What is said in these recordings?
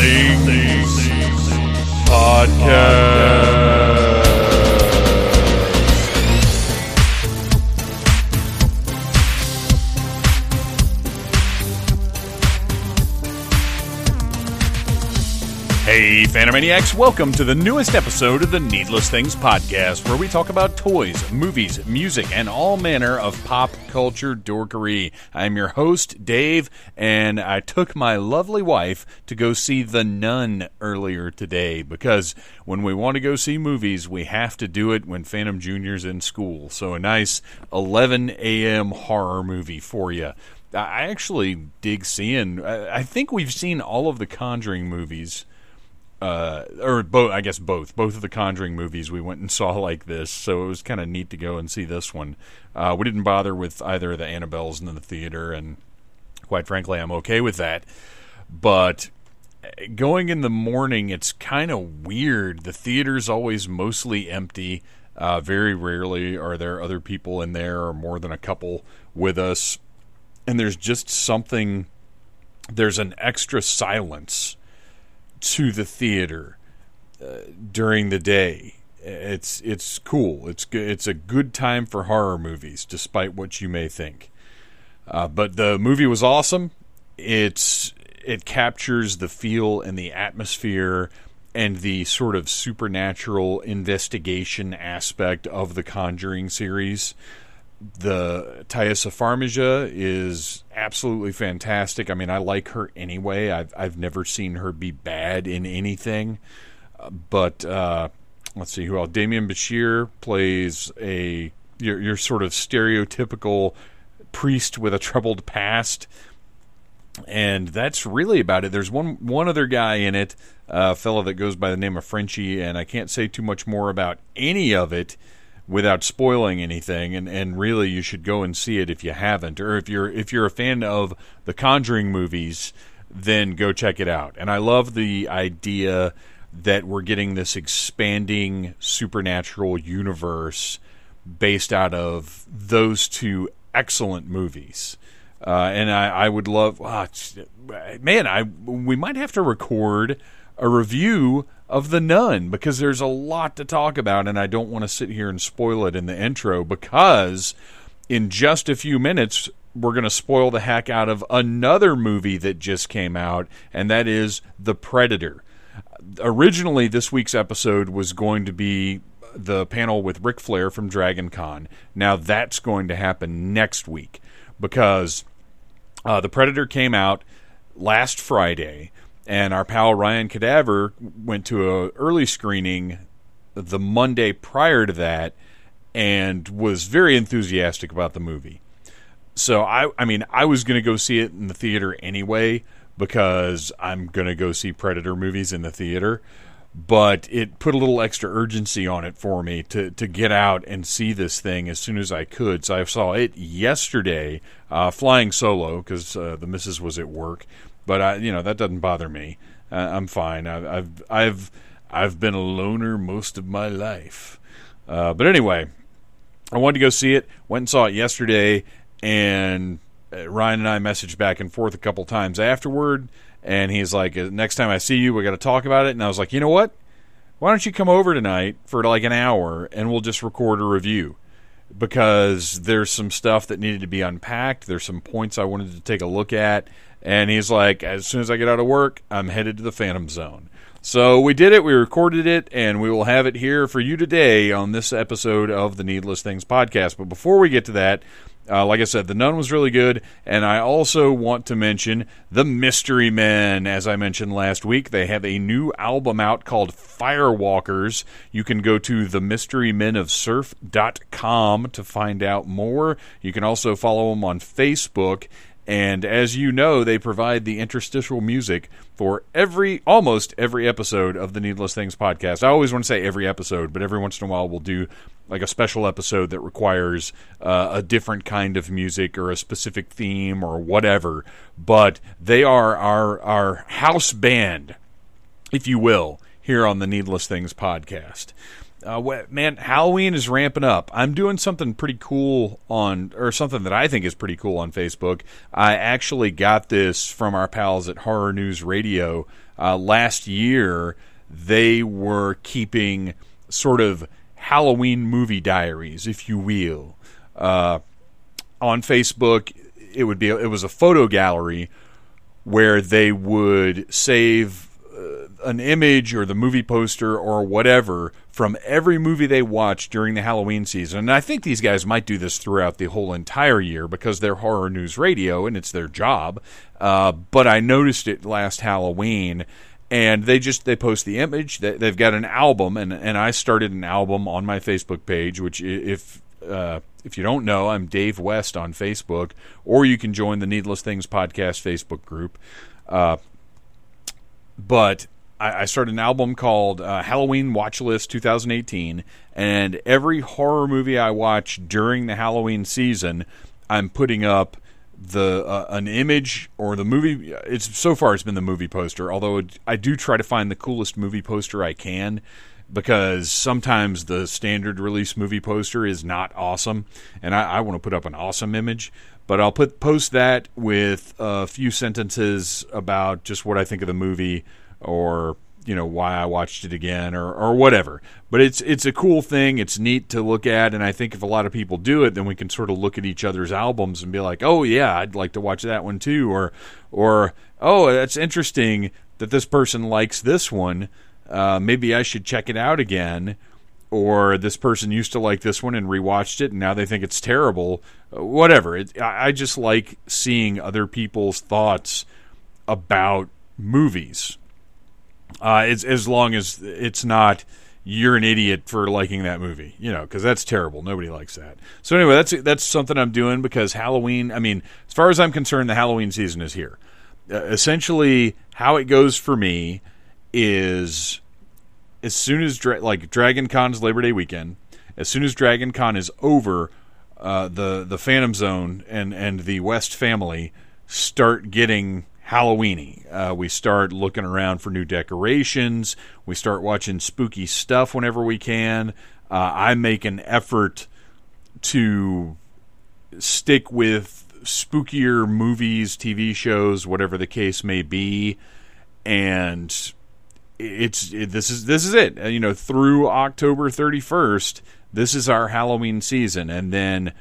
Things Podcast. Phantomaniacs, welcome to the newest episode of the Needless Things Podcast, where we talk about toys, movies, music, and all manner of pop culture dorkery. I'm your host, Dave, and I took my lovely wife to go see The Nun earlier today because when we want to go see movies, we have to do it when Phantom Jr.'s in school. So a nice 11 a.m. horror movie for you. I actually dig seeing. I think we've seen all of the Conjuring movies uh, or both. I guess both. Both of the Conjuring movies we went and saw like this, so it was kind of neat to go and see this one. Uh, we didn't bother with either of the Annabelles in the theater, and quite frankly, I'm okay with that. But uh, going in the morning, it's kind of weird. The theater's always mostly empty. Uh, very rarely are there other people in there, or more than a couple with us. And there's just something. There's an extra silence to the theater uh, during the day. It's it's cool. It's. It's a good time for horror movies, despite what you may think. Uh, but the movie was awesome. It's it captures the feel and the atmosphere and the sort of supernatural investigation aspect of the Conjuring series the Taissa Farmiga is absolutely fantastic. I mean, I like her anyway. I've I've never seen her be bad in anything. But uh, let's see who else. Demián Bichir plays a your your sort of stereotypical priest with a troubled past, and that's really about it. There's one one other guy in it, a fellow that goes by the name of Frenchie, and I can't say too much more about any of it without spoiling anything and, and really you should go and see it if you haven't. Or if you're if you're a fan of the conjuring movies then go check it out. And i love the idea that we're getting this expanding supernatural universe based out of those two excellent movies. Uh, and I, I would love oh, man i we might have to record a review of The Nun because there's a lot to talk about, and I don't want to sit here and spoil it in the intro because in just a few minutes, we're going to spoil the heck out of another movie that just came out, and that is The Predator. Originally, this week's episode was going to be the panel with Ric Flair from Dragon Con. Now, that's going to happen next week because uh, The Predator came out last Friday and our pal Ryan Cadaver went to a early screening the Monday prior to that and was very enthusiastic about the movie. So I I mean I was going to go see it in the theater anyway because I'm going to go see Predator movies in the theater, but it put a little extra urgency on it for me to to get out and see this thing as soon as I could. So I saw it yesterday, uh, flying solo because uh, the missus was at work, but I, you know, that doesn't bother me. Uh, I'm fine. I've, I've, I've, I've been a loner most of my life. Uh, but anyway, I wanted to go see it. Went and saw it yesterday, and uh, Ryan and I messaged back and forth a couple times afterward. And he's like, uh, "Next time I see you, we got to talk about it." And I was like, "You know what? Why don't you come over tonight for like an hour, and we'll just record a review." Because there's some stuff that needed to be unpacked. There's some points I wanted to take a look at and he's like, as soon as I get out of work, I'm headed to the Phantom Zone. So we did it, we recorded it, and we will have it here for you today on this episode of the Needless Things podcast. But before we get to that, uh, like I said, The Nun was really good, and I also want to mention The Mystery Men. As I mentioned last week, they have a new album out called Firewalkers. You can go to themysterymenofsurf.com to find out more. You can also follow them on Facebook and as you know, they provide the interstitial music for every, almost every episode of the Needless Things podcast. I always want to say every episode, but every once in a while we'll do like a special episode that requires uh, a different kind of music or a specific theme or whatever. But they are our our house band, if you will, here on the Needless Things podcast. Uh, man, Halloween is ramping up. I'm doing something pretty cool on, or something that I think is pretty cool on Facebook. I actually got this from our pals at Horror News Radio uh, last year. They were keeping sort of Halloween movie diaries, if you will, uh, on Facebook. It would be it was a photo gallery where they would save an image or the movie poster or whatever from every movie they watch during the Halloween season. And I think these guys might do this throughout the whole entire year because they're horror news radio and it's their job. Uh, but I noticed it last Halloween and they just they post the image they've got an album and and I started an album on my Facebook page which if uh, if you don't know I'm Dave West on Facebook or you can join the Needless Things podcast Facebook group uh, but I, I started an album called uh, Halloween Watch List 2018, and every horror movie I watch during the Halloween season, I'm putting up the uh, an image or the movie. It's so far it's been the movie poster, although I do try to find the coolest movie poster I can because sometimes the standard release movie poster is not awesome, and I, I want to put up an awesome image. But I'll put post that with a few sentences about just what I think of the movie, or you know why I watched it again or or whatever. But it's it's a cool thing. It's neat to look at, and I think if a lot of people do it, then we can sort of look at each other's albums and be like, oh yeah, I'd like to watch that one too, or or oh that's interesting that this person likes this one. Uh, maybe I should check it out again. Or this person used to like this one and rewatched it, and now they think it's terrible. Whatever. It, I just like seeing other people's thoughts about movies uh, it's as long as it's not you're an idiot for liking that movie, you know, because that's terrible. Nobody likes that. So anyway, that's that's something I'm doing because Halloween. I mean, as far as I'm concerned, the Halloween season is here. Uh, essentially, how it goes for me is as soon as Dra- like Dragon Con's Labor Day weekend, as soon as Dragon Con is over, uh, the the Phantom Zone and and the West family start getting Halloweeny. Uh, we start looking around for new decorations. We start watching spooky stuff whenever we can. Uh, I make an effort to stick with spookier movies, TV shows, whatever the case may be, and it's it, this is this is it. Uh, you know, through October thirty first, this is our Halloween season, and then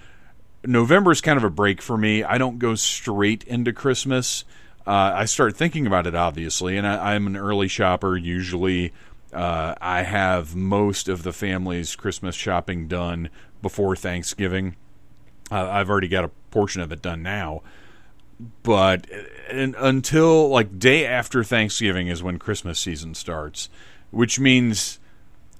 November is kind of a break for me. I don't go straight into Christmas uh, I start thinking about it, obviously, and I, am an early shopper. Usually, uh, I have most of the family's Christmas shopping done before Thanksgiving. Uh, I've already got a portion of it done now, but and, until like day after Thanksgiving is when Christmas season starts, which means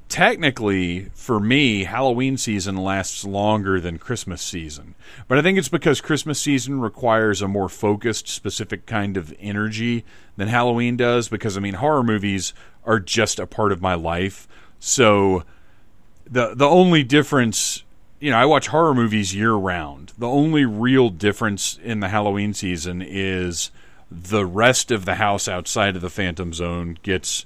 technically, for me, Halloween season lasts longer than Christmas season. But I think it's because Christmas season requires a more focused, specific kind of energy than Halloween does. Because, I mean, horror movies are just a part of my life. So the the only difference you know, I watch horror movies year round. The only real difference in the Halloween season is the rest of the house outside of the Phantom Zone gets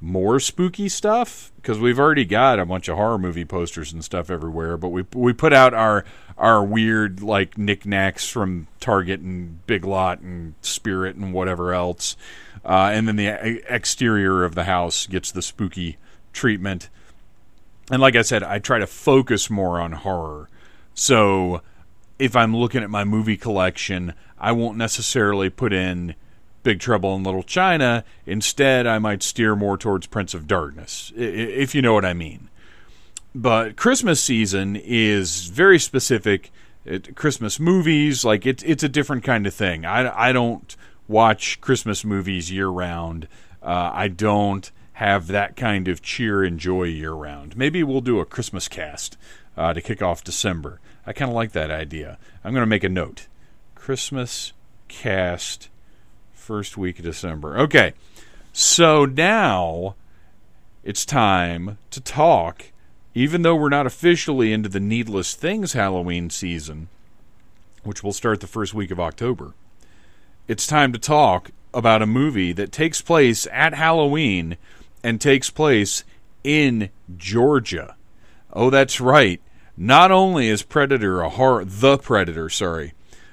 more spooky stuff because we've already got a bunch of horror movie posters and stuff everywhere. But we we put out our our weird like knickknacks from Target and Big Lot and Spirit and whatever else, uh, and then the exterior of the house gets the spooky treatment. And like I said, I try to focus more on horror. So if I'm looking at my movie collection, I won't necessarily put in Big Trouble in Little China. Instead, I might steer more towards Prince of Darkness, if you know what I mean. But Christmas season is very specific. It, Christmas movies, like it's it's a different kind of thing. I, I don't watch Christmas movies year round. Uh, I don't have that kind of cheer and joy year round. Maybe we'll do a Christmas cast uh, to kick off December. I kind of like that idea. I'm going to make a note. Christmas cast first week of December. Okay, so now it's time to talk, even though we're not officially into the Needless Things Halloween season, which will start the first week of October. It's time to talk about a movie that takes place at Halloween and takes place in Georgia. Oh, that's right. Not only is Predator a horror, the Predator, sorry,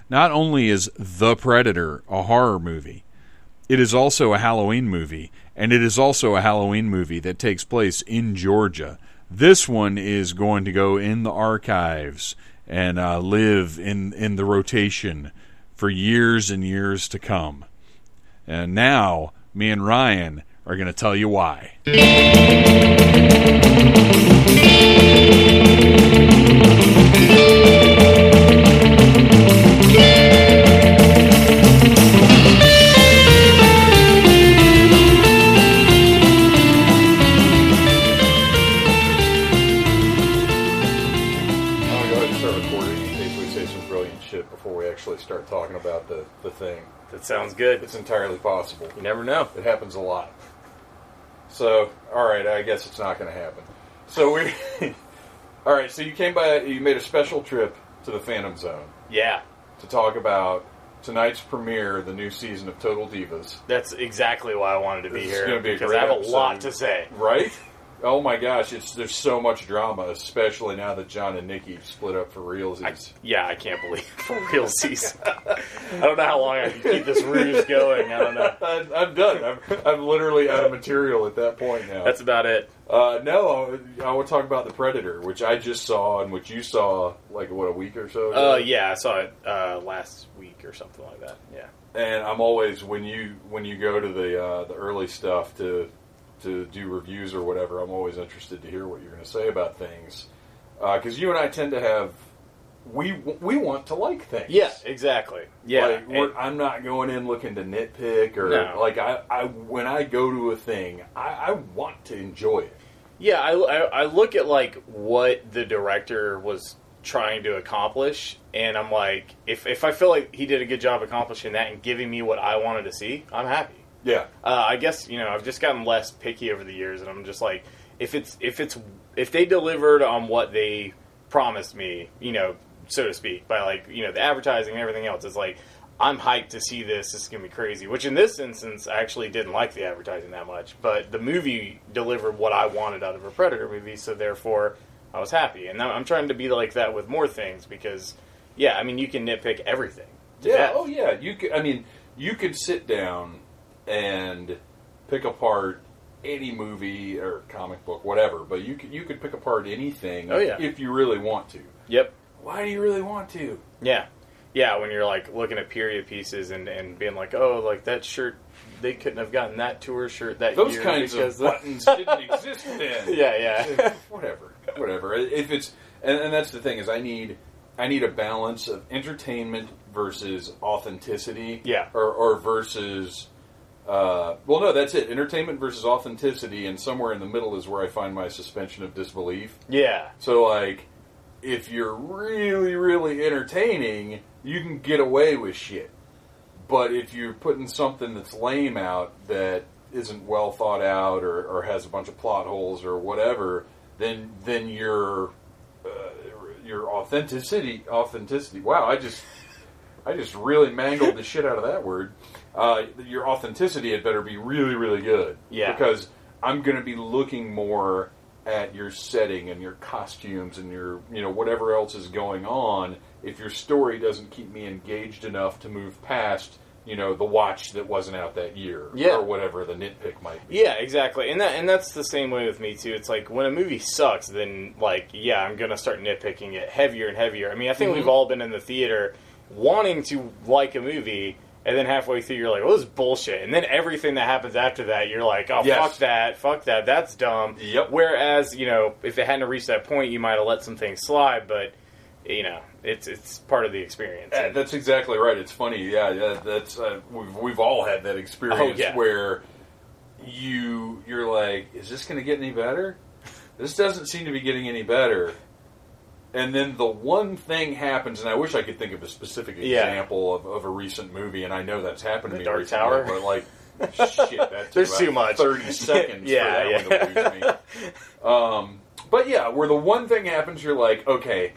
not only is The Predator a horror movie, it is also a Halloween movie, and it is also a Halloween movie that takes place in Georgia. This one is going to go in the archives and uh, live in in the rotation for years and years to come. And now, me and Ryan are going to tell you why. That sounds good. It's entirely possible. You never know. It happens a lot. So, alright, I guess it's not gonna happen. So we Alright, so you came by you made a special trip to the Phantom Zone Yeah, to talk about tonight's premiere, the new season of Total Divas. that's exactly why I wanted to be This is here gonna be a because great I have a episode. lot to say. Right? Oh my gosh, it's there's so much drama, especially now that John and Nikki split up for reals. I, yeah, I can't believe for real season. I don't know how long I can keep this ruse going. I don't know. I'm, I'm done. I'm, I'm literally out of material at that point now. That's about it. uh, no, I, I want to talk about the Predator, which I just saw and which you saw like what a week or so. ago. Uh, yeah, I saw it uh, last week or something like that. Yeah. And I'm always when you when you go to the uh, the early stuff to to do reviews or whatever, I'm always interested to hear what you're going to say about things uh, because you and I tend to have we we want to like things. Yeah, exactly. Yeah. Like, we're, I'm not going in looking to nitpick or No. like I, I when I go to a thing, I, I want to enjoy it. Yeah, I, I, I look at like what the director was trying to accomplish, and I'm like, if if I feel like he did a good job accomplishing that and giving me what I wanted to see, I'm happy. Yeah, Uh, I guess you know I've just gotten less picky over the years, and I'm just like, if it's if it's if they delivered on what they promised me, you know, so to speak, by like you know the advertising and everything else, it's like I'm hyped to see this. This is gonna be crazy. Which in this instance, I actually didn't like the advertising that much, but the movie delivered what I wanted out of a Predator movie, so therefore I was happy. And I'm I'm trying to be like that with more things because, yeah, I mean you can nitpick everything. yeah. death. Oh yeah. You could. I mean, you could sit down and pick apart any movie or comic book, whatever. But you could you could pick apart anything. Oh, yeah. if you really want to. Yep. Why do you really want to? Yeah. Yeah, when you're like looking at period pieces and, and being like, oh, like that shirt, they couldn't have gotten that tour shirt that Those year kinds of because the- buttons didn't exist then. Yeah, yeah. whatever, whatever. If it's and, and that's the thing is I need I need a balance of entertainment versus authenticity. Yeah. Or or versus. Uh, well, no, that's it. Entertainment versus authenticity, and somewhere in the middle is where I find my suspension of disbelief. yeah, So, like, if you're really, really entertaining, you can get away with shit. But if you're putting something that's lame out that isn't well thought out or, or has a bunch of plot holes or whatever, then then your uh, your authenticity authenticity. Wow, I just I just really mangled the shit out of that word. Uh, your authenticity had better be really, really good. Yeah. Because I'm going to be looking more at your setting and your costumes and your, you know, whatever else is going on. If your story doesn't keep me engaged enough to move past, you know, the watch that wasn't out that year Yeah. or whatever the nitpick might be. yeah, exactly. And that and that's the same way with me too. It's like when a movie sucks, then like yeah, I'm gonna start nitpicking it heavier and heavier. I mean, I think Mm-hmm. we've all been in the theater wanting to like a movie. And then halfway through, you're like, "Well, this is bullshit." And then everything that happens after that, you're like, "Oh, Yes. fuck that, fuck that, that's dumb." Yep. Whereas, you know, if it hadn't reached that point, you might have let some things slide. But you know, it's it's part of the experience. Uh, that's exactly right. It's funny. Yeah, yeah that's uh, we've we've all had that experience Oh, yeah. where you you're like, is this going to get any better? This doesn't seem to be getting any better. And then the one thing happens, and I wish I could think of a specific Yeah. example of, of a recent movie, and I know that's happened to The me. Dark recently, Tower? but like, shit, that took There's about too much. Thirty seconds Yeah, for that one to lose me. Um, but yeah, where the one thing happens, you're like, okay,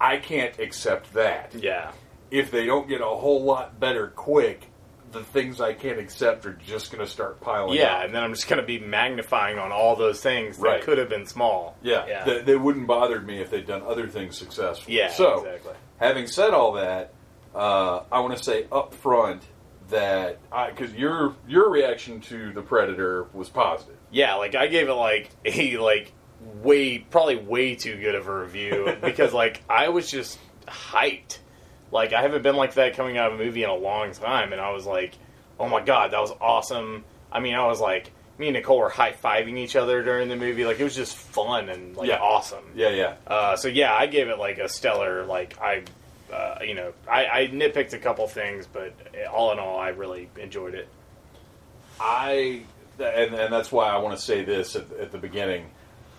I can't accept that yeah, if they don't get a whole lot better quick, the things I can't accept are just going to start piling Yeah, up. and then I'm just going to be magnifying on all those things that could have been small. Yeah, yeah, They, they wouldn't bothered me if they'd done other things successfully. Yeah, So, exactly. having said all that, uh, I want to say up front that because your your reaction to the Predator was positive. yeah. Like I gave it like a like way probably way too good of a review because like I was just hyped. Like I haven't been like that coming out of a movie in a long time, and I was like, oh my god, that was awesome. I mean, I was like. Me and Nicole were high fiving each other during the movie. Like it was just fun and like Yeah. awesome. Yeah, yeah. Uh, so yeah, I gave it like a stellar. Like I, uh, you know, I, I nitpicked a couple things, but all in all, I really enjoyed it. I and and that's why I want to say this at, at the beginning.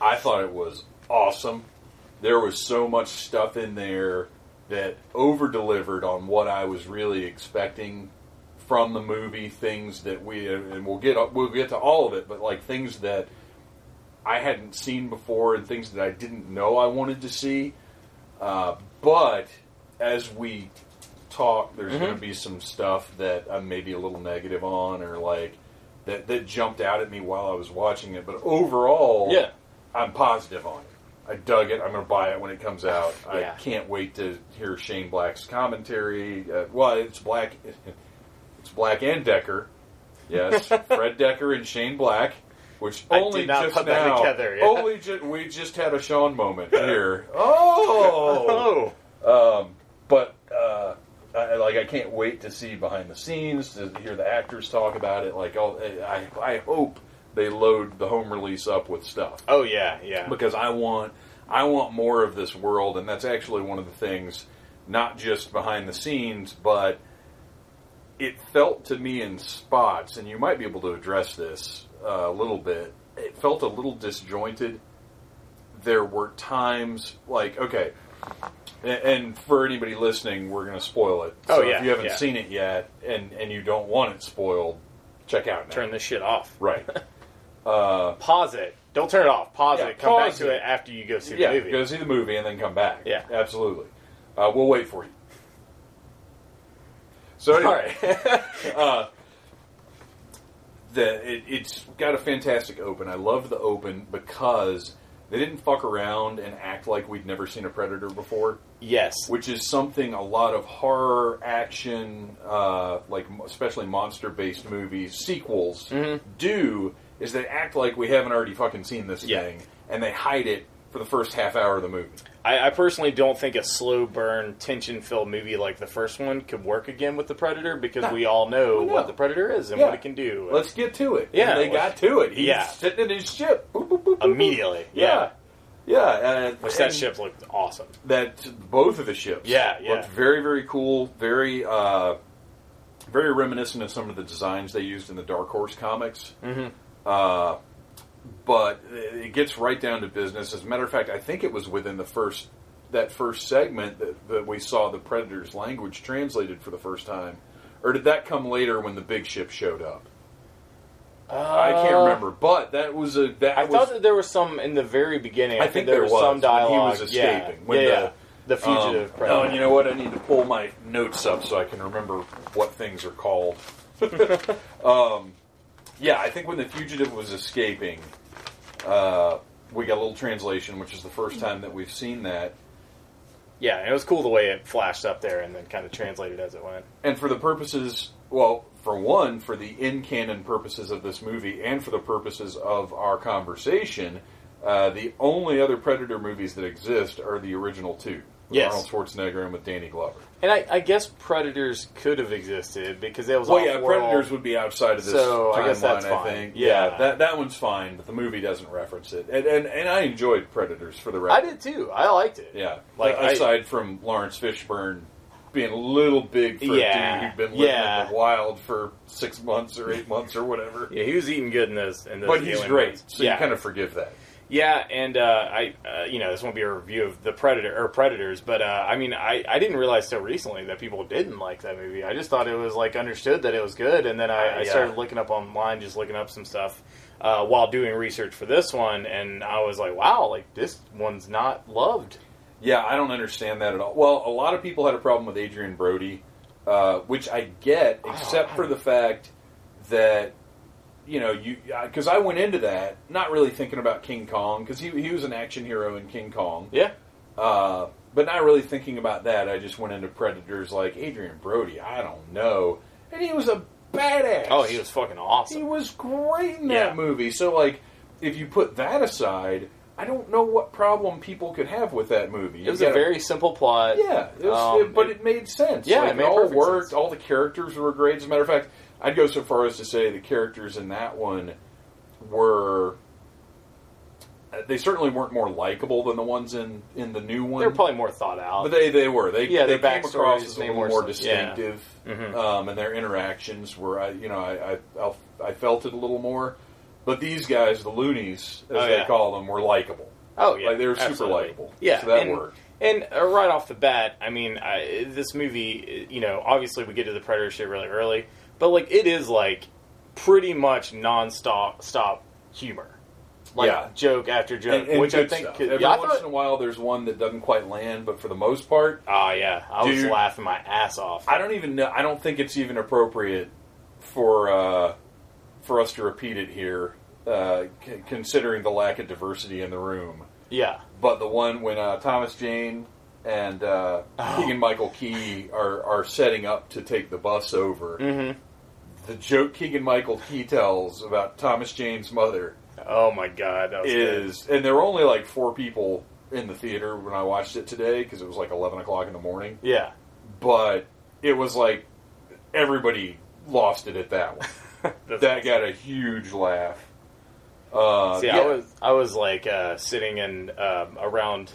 I thought it was awesome. There was so much stuff in there that over delivered on what I was really expecting from the movie. Things that we and we'll get we'll get to all of it, but like things that I hadn't seen before and things that I didn't know I wanted to see. Uh, but as we talk, there's going to be some stuff that I'm maybe a little negative on, or like that that jumped out at me while I was watching it. But overall, Yeah. I'm positive on it. I dug it. I'm going to buy it when it comes out. Yeah. I can't wait to hear Shane Black's commentary. Uh, well, it's Black. It's Black and Decker. Yes, Fred Dekker and Shane Black. Which I only just put that now, together, yeah. only ju- we just had a Sean moment here. Oh, Oh, um, but uh, I, like I can't wait to see behind the scenes to hear the actors talk about it. Like, oh, I, I hope they load the home release up with stuff oh yeah, yeah. because I want I want more of this world, and that's actually one of the things, not just behind the scenes, but it felt to me in spots, and you might be able to address this uh, a little bit. It felt a little disjointed. There were times like okay, and, for anybody listening, we're going to spoil it. Oh, yeah, if you haven't yeah. seen it yet, and and you don't want it spoiled, check out now. Turn this shit off. right. Uh, Pause it. Don't turn it off. Pause Yeah, it. Come back to it. it after you go see yeah, the movie. go see the movie and then come back. Yeah. absolutely. Uh, we'll wait for you. So anyway, uh, the it, it's got a fantastic open. I love the open because they didn't fuck around and act like we'd never seen a predator before, yes. which is something a lot of horror action, uh, like especially monster-based movies sequels Mm-hmm. do. Is they act like we haven't already fucking seen this Yeah. thing, and they hide it for the first half hour of the movie. I, I personally don't think a slow burn, tension filled movie like the first one could work again with the Predator because No. we all know No. what the Predator is and Yeah. what it can do. Let's get to it. Yeah, And they got to it. He's yeah. sitting in his ship. Boop, boop, boop. Immediately. Yeah. Yeah. Yeah. And, Which that ship looked awesome. That both of the ships. Yeah, yeah. Looked very, very cool. Very, uh, very reminiscent of some of the designs they used in the Dark Horse comics. Mhm. Uh, but it gets right down to business. As a matter of fact, I think it was within the first that first segment that, that we saw the Predator's language translated for the first time. Or did that come later when the big ship showed up? I can't remember, but that was a that Uh, I was thought that there was some in the very beginning. I, I think there, there was, was some when he dialogue. was Yeah. escaping, when yeah, the- yeah. the fugitive Um, predator. Oh, and you know what? I need to pull my notes up so I can remember what things are called. um, yeah, I think when the fugitive was escaping, uh, we got a little translation, which is the first time that we've seen that. Yeah, and it was cool the way it flashed up there and then kind of translated as it went. And for the purposes, well, for one, for the in canon purposes of this movie, and for the purposes of our conversation, uh, the only other Predator movies that exist are the original two. With Yes. Arnold Schwarzenegger and with Danny Glover. And I, I guess Predators could have existed because it was Well, yeah, world. Predators would be outside of this So, I timeline. guess that's I fine. think. Yeah, Yeah. that that one's fine, but the movie doesn't reference it. And and, and I enjoyed Predators for the record. I did too. I liked it. Yeah, Like, like I- aside from Laurence Fishburne being a little big for Yeah, a dude who'd been living yeah. in the wild for six months or eight months or whatever. Yeah, he was eating good in those. In those But he's great, ones. so yeah, you kind of forgive that. Yeah, and uh, I, uh, you know, this won't be a review of the Predator or Predators, but uh, I mean, I, I didn't realize so recently that people didn't like that movie. I just thought it was like understood that it was good, and then I, Uh, I yeah. started looking up online, just looking up some stuff uh, while doing research for this one, and I was like, wow, like this one's not loved. Yeah, I don't understand that at all. Well, a lot of people had a problem with Adrien Brody uh, which I get, Oh, except I for the fact that you know you because I went into that not really thinking about King Kong because he he was an action hero in King Kong, Yeah. uh, but not really thinking about that. I just went into Predators like Adrien Brody. I don't know, and he was a badass. Oh, he was fucking awesome. he was great in Yeah. that movie. So like, if you put that aside, I don't know what problem people could have with that movie. It was a very simple plot. yeah, it was, Um, it- but it- it, made sense. Yeah, Like, it made all worked. sense. All the characters were great. As a matter of fact, I'd go so far as to say the characters in that one were. uh, They certainly weren't more likable than the ones in, in the new one. They were probably more thought out. But they, they were. They, Yeah, they came across as a little more more sense. Yeah. distinctive, Mhm. um, and their interactions were, I, you know, I, I, I felt it a little more. But these guys, the loonies, as Oh, they yeah. call them, were likable. oh yeah, Like they were super absolutely. likable. Yeah, so that and, worked. And uh, right off the bat, I mean, I, this movie, you know, obviously we get to the predator shit really early, but like it is like pretty much non-stop stop humor, like Yeah. joke after joke, And, and which I think, could, Every yeah, I once thought, in a while, there's one that doesn't quite land, but for the most part, oh yeah, I was laughing my ass off. I don't even know. I don't think it's even appropriate for uh, for us to repeat it here, uh, c- considering the lack of diversity in the room. yeah, But the one when uh, Thomas Jane and uh, Oh. Keegan Michael Key are are setting up to take the bus over. mm-hmm. The joke Keegan Michael Key tells about Thomas Jane's mother Oh my god, that was good. is, and there were only like four people in the theater when I watched it today because it was like eleven o'clock in the morning. yeah. But it was like everybody lost it at that one. That got a huge laugh. Uh, See, yeah. I was I was like uh, sitting in um, around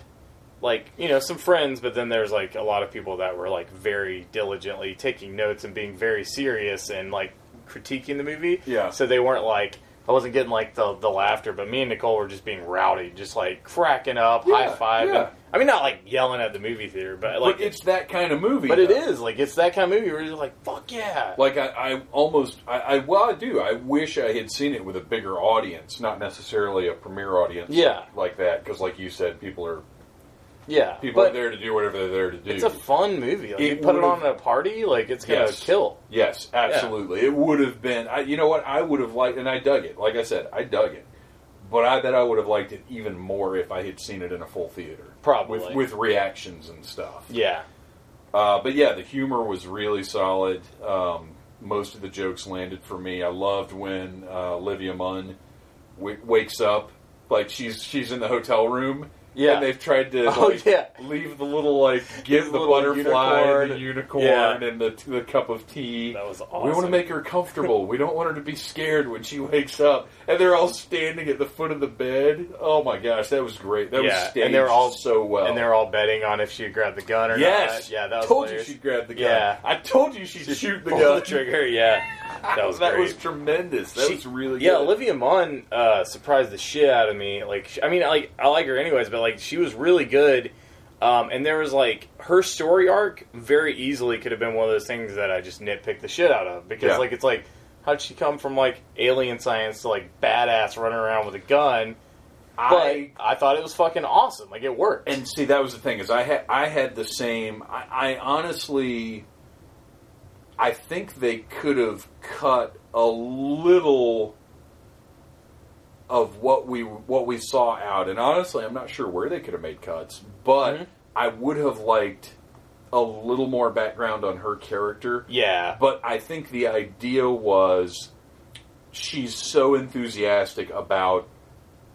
like you know some friends, but then there's like a lot of people that were like very diligently taking notes and being very serious and like critiquing the movie. Yeah. So they weren't like I wasn't getting like the the laughter, but me and Nicole were just being rowdy, just like cracking up, Yeah, high five. yeah. I mean, not like yelling at the movie theater, but like but it's that kind of movie. but it though. is like it's that kind of movie where you're like fuck yeah. Like I, I almost, I, I well, I do. I wish I had seen it with a bigger audience, not necessarily a premiere audience. Yeah. like that, because like you said, people are yeah. people but are there to do whatever they're there to do. it's a fun movie. Like, It you put it would've- on at a party, like it's gonna Yes. kill. yes, absolutely. It would have been. I, you know what? I would have liked, and I dug it. Like I said, I dug it. But I bet I would have liked it even more if I had seen it in a full theater, Probably. with with reactions and stuff. Yeah. Uh, but yeah, the humor was really solid. Um, most of the jokes landed for me. I loved when uh, Olivia Munn w- wakes up, like she's she's in the hotel room. Yeah. and they've tried to Oh, like, yeah. leave the little like give The the, butterfly unicorn. the unicorn Yeah. and the the cup of tea. That was awesome. We want to make her comfortable. we don't want her to be scared when she wakes up. And they're all standing at the foot of the bed. Oh my gosh, that was great. That was Yeah, staged and they were all- so well. And they're all betting on if she'd grab the gun or Yes. not. Yeah, that was told hilarious. you she'd grab the gun. Yeah. I told you she'd shoot the Pull gun. the trigger. Yeah, that was that great. was tremendous. That She- was really yeah, good. Olivia Munn uh, surprised the shit out of me. Like, she- I mean, I like I like her anyways, but like she was really good. Um, and there was like her story arc very easily could have been one of those things that I just nitpicked the shit out of because Yeah. like it's like how'd she come from like alien science to like badass running around with a gun? But I I thought it was fucking awesome. Like it worked. and see that was the thing is I had I had the same. I, I honestly, I think they could have cut a little of what we what we saw out, and honestly, I'm not sure where they could have made cuts, but Mhm. I would have liked a little more background on her character. yeah, But I think the idea was she's so enthusiastic about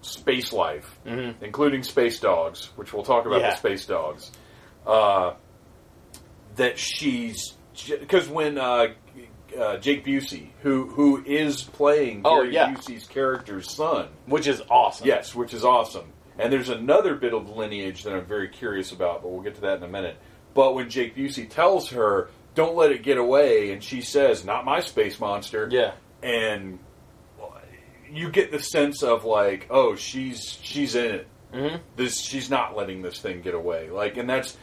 space life, Mhm. including space dogs, which we'll talk about Yeah. the space dogs. Uh, that she's because when uh, uh, Jake Busey, who who is playing Oh, Gary yeah. Busey's character's son, which is awesome. Yes, which is awesome. And there's another bit of lineage that I'm very curious about, but we'll get to that in a minute. But when Jake Busey tells her, "Don't let it get away," and she says, "Not my space monster," yeah, and you get the sense of like, "Oh, she's she's in it. hmm This she's not letting this thing get away." Like, and that's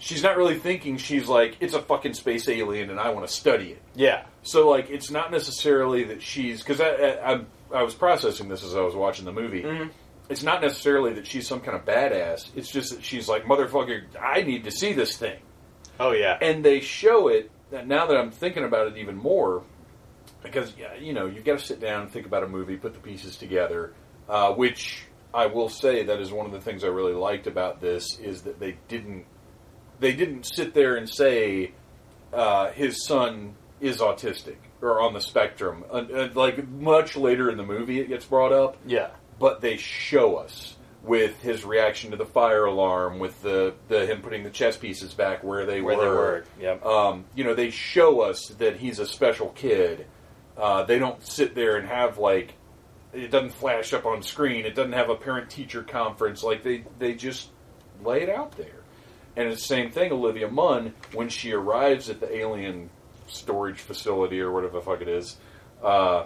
she's not really thinking. She's like, "It's a fucking space alien, and I want to study it." yeah, So like, it's not necessarily that she's because I, I I I was processing this as I was watching the movie. Mhm. It's not necessarily that she's some kind of badass. It's just that she's like, motherfucker, I need to see this thing, oh yeah, and they show it that now that I'm thinking about it even more, because yeah, you know you've got to sit down and think about a movie, put the pieces together. Uh, which I will say that is one of the things I really liked about this is that they didn't they didn't sit there and say uh, his son is autistic or on the spectrum. Uh, uh, like much later in the movie, it gets brought up, Yeah. but they show us with his reaction to the fire alarm, with the, the him putting the chess pieces back where they Where were. they were. Yep. Um, you know, they show us that he's a special kid. Uh, they don't sit there and have like it doesn't flash up on screen. It doesn't have a parent teacher conference. Like they they just lay it out there. And it's the same thing. Olivia Munn when she arrives at the alien storage facility or whatever the fuck it is, uh,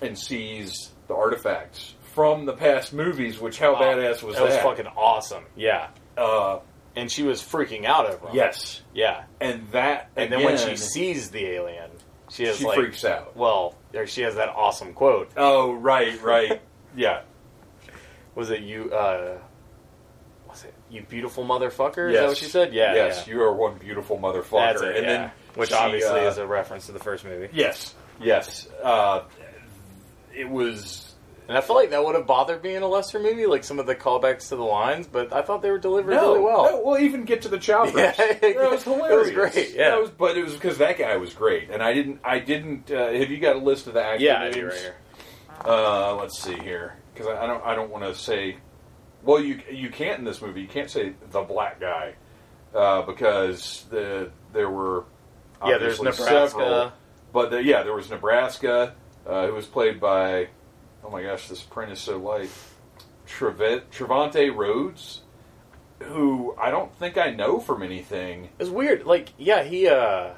and sees the artifacts from the past movies. Which how badass was that? that? was fucking awesome. Yeah. uh, And she was freaking out over him. yes, Yeah. and that And then when she again, sees the alien, she is she like, freaks out. well, there she has that awesome quote. Oh, right, right. yeah. Was it you? uh Was it you beautiful motherfucker? Is that what she said? Yeah. Yes, yeah. you are one beautiful motherfucker. That's it. and yeah. then which she, obviously uh, is a reference to the first movie. yes, yes. Uh, it was And I feel like that would have bothered me in a lesser movie, like some of the callbacks to the lines, but I thought they were delivered no, really well. no, we'll even get to the choppers. Yeah. that was hilarious. It was great, yeah. That was, but it was because that guy was great, and I didn't. I didn't. Uh, have you got a list of the actors? Yeah, I do right here. Uh, let's see here, because I, I don't. I don't want to say. Well, you you can't in this movie. You can't say the black guy uh, because the there were Yeah, there's Nebraska. several, but the, yeah, there was Nebraska, uh, who was played by. Oh my gosh, this print is so light. Trevante Rhodes, who I don't think I know from anything. It was weird. Like, yeah, he uh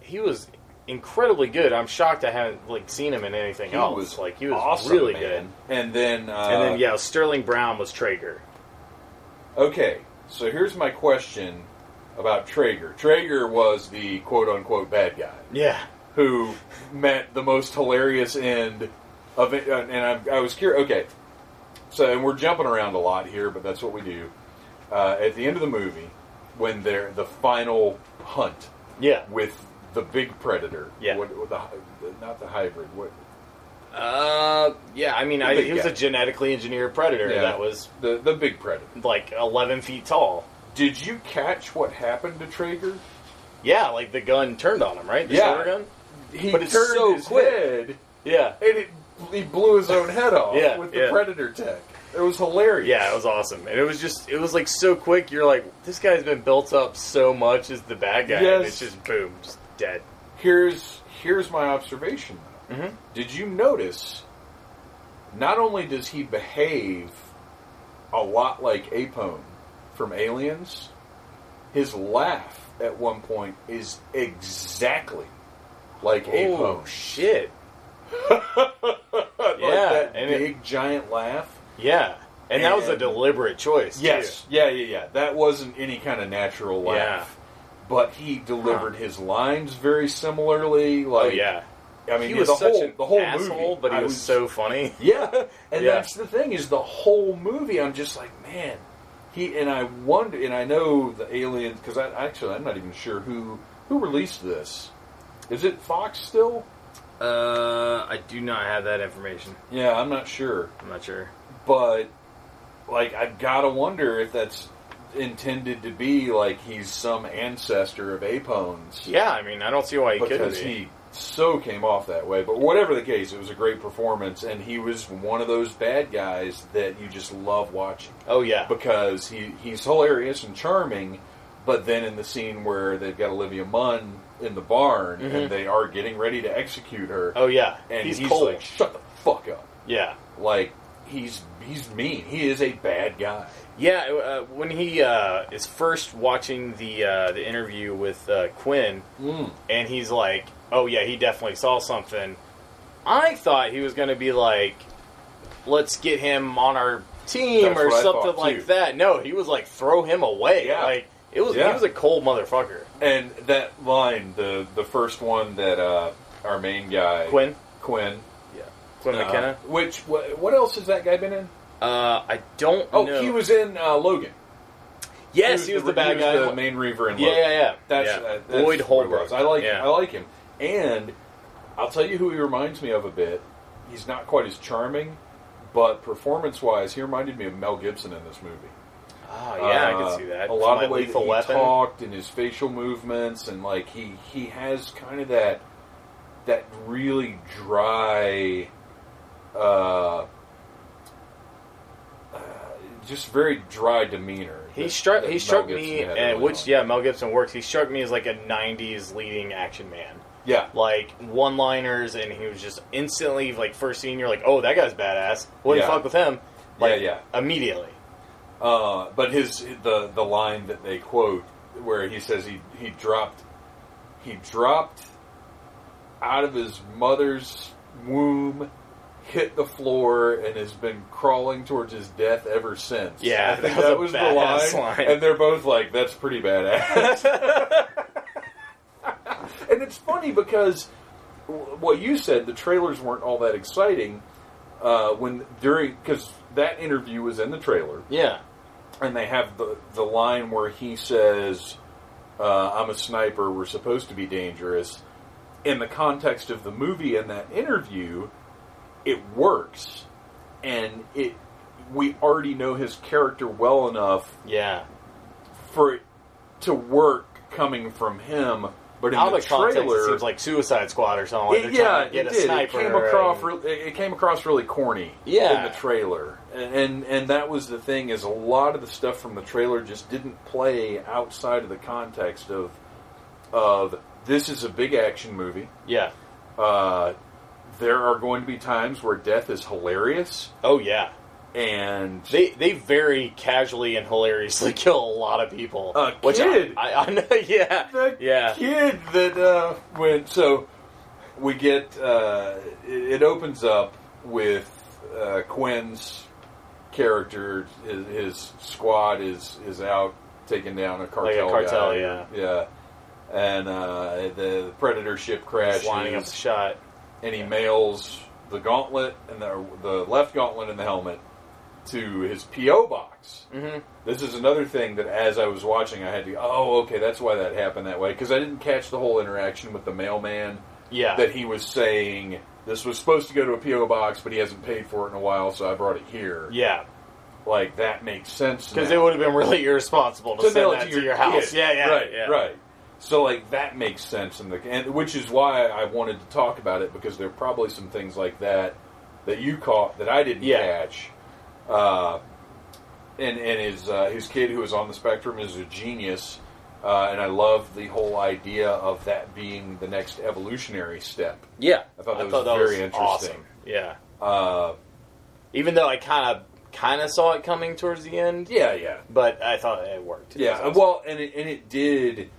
he was incredibly good. I'm shocked I haven't like seen him in anything He else. was like he was awesome, really man. good. And then, uh, And then yeah, Sterling Brown was Traeger. Okay, so here's my question about Traeger. Traeger was the quote unquote bad guy Yeah. who met the most hilarious end of it. And I, I was curious. Okay, so and we're jumping around a lot here, but that's what we do. Uh, at the end of the movie, when they're the final hunt Yeah. with the big predator, Yeah. what, what the, not the hybrid, what Uh yeah, I mean I, he was guy. a genetically engineered predator Yeah. that was the the big predator. like eleven feet tall. Did you catch what happened to Traeger? Yeah, like the gun turned on him, right? The Yeah. gun? He But turned so his quick. head Yeah. and it, he blew his own head off Yeah, with the yeah. predator tech. It was hilarious. Yeah, it was awesome. And it was just it was like so quick, you're like, this guy's been built up so much as the bad guy, and Yes. it's just boom, just dead. Here's here's my observation. though. Mhm. Did you notice? Not only does he behave a lot like Apone from Aliens, his laugh at one point is exactly like Oh Apone. shit. like Yeah, that and it- big giant laugh. Yeah. And, that was a deliberate choice. Yes, too. yeah, yeah, yeah. That wasn't any kind of natural laugh. Yeah. But he delivered his lines very similarly. Oh Like, yeah. I mean, he was the such whole an the whole asshole, movie, but he I was, so funny. yeah. And Yeah. that's the thing is the whole movie. I'm just like, man, he and I wonder, and I know the aliens because I actually I'm not even sure who who released this. Is it Fox still? Uh, I do not have that information. Yeah, I'm not sure. I'm not sure. but like I've gotta wonder if that's intended to be like he's some ancestor of Apone's Yeah, I mean, I don't see why he couldn't because be. he so came off that way. But whatever the case, it was a great performance, and he was one of those bad guys that you just love watching oh yeah. because he he's hilarious and charming. But then in the scene where they've got Olivia Munn in the barn Mhm. and they are getting ready to execute her, oh yeah. and he's, he's, cold. like, "Shut the fuck up!" yeah. Like he's he's mean. He is a bad guy. Yeah, uh, when he uh, is first watching the uh, the interview with uh, Quinn, Mm. and he's like, "Oh yeah, he definitely saw something." I thought he was going to be like, "Let's get him on our team" That's or something like too. that. No, he was like, "Throw him away!" Yeah. Like it was. Yeah. He was a cold motherfucker. And that line, the the first one that uh, our main guy Quinn, Quinn, yeah, Quinn uh, McKenna. which what, what else has that guy been in? Uh, I don't Oh, know. he was in uh, Logan. Yes, he was the bad guy. the main reaver in Yeah, Logan. yeah, yeah. That's, Yeah. uh, that's Boyd Holbrook. I like Yeah. I like him, and I'll tell you who he reminds me of a bit. He's not quite as charming, but performance-wise, he reminded me of Mel Gibson in this movie. Oh yeah, I Uh, can see that. A lot From, of the way that he Weapon. talked and his facial movements, and like he he has kind of that that really dry, uh, uh, just very dry demeanor. He that- struck. that He struck me, and which on. yeah, Mel Gibson works. He struck me as like a '90s leading action man, yeah, like one-liners, and he was just instantly like first scene. You're like, oh, that guy's badass. Wouldn't Yeah. fuck with him. Like, Yeah, Immediately. Uh, but his the the line that they quote where he says he he dropped he dropped out of his mother's womb, hit the floor, and has been crawling towards his death ever since. Yeah, I think that that was was, the line, line. and they're both like, "That's pretty badass." and it's funny because what you said, the trailers weren't all that exciting. Uh, when during because that interview was in the trailer, Yeah. and they have the the line where he says, uh, "I'm a sniper. We're supposed to be dangerous." In the context of the movie and that interview, it works, and it we already know his character well enough Yeah. for it to work coming from him. But in Out the of context, it trailer, seems like Suicide Squad or something. Like it, yeah, to get it a did. sniper. It came across. and- it came across really corny. Yeah. in the trailer, and, and and that was the thing is a lot of the stuff from the trailer just didn't play outside of the context of of this is a big action movie. yeah. Uh, there are going to be times where death is hilarious, Oh yeah. and They they very casually and hilariously kill a lot of people. A which I- kid. I, I know. Yeah. the Yeah. kid that uh, went. So we get uh, it, it opens up with uh, Quinn's character. His, his squad is is out taking down a cartel. cartel, guy. yeah. yeah. And uh, the predator ship crashes, Just lining up the shot. And he mails the gauntlet and the the left gauntlet and the helmet to his PO box. Mm-hmm. This is another thing that as I was watching, I had to. Oh, okay, that's why that happened that way because I didn't catch the whole interaction with the mailman. Yeah. That he was saying this was supposed to go to a PO box, but he hasn't paid for it in a while, so I brought it here. yeah. Like that makes sense Because it would have been really irresponsible to, to send mail that it to your, house. kid. Yeah, yeah, right, yeah. right. So like that makes sense, in the and which is why I wanted to talk about it because there are probably some things like that that you caught that I didn't Yeah. catch. Uh, and and his uh, his kid who is on the spectrum is a genius, uh, and I love the whole idea of that being the next evolutionary step. Yeah. I thought that was very interesting. Awesome. Yeah. Uh, Even though I kind of kind of saw it coming towards the end, yeah, yeah. but I thought it worked. It Yeah, awesome. well, and it, and it did.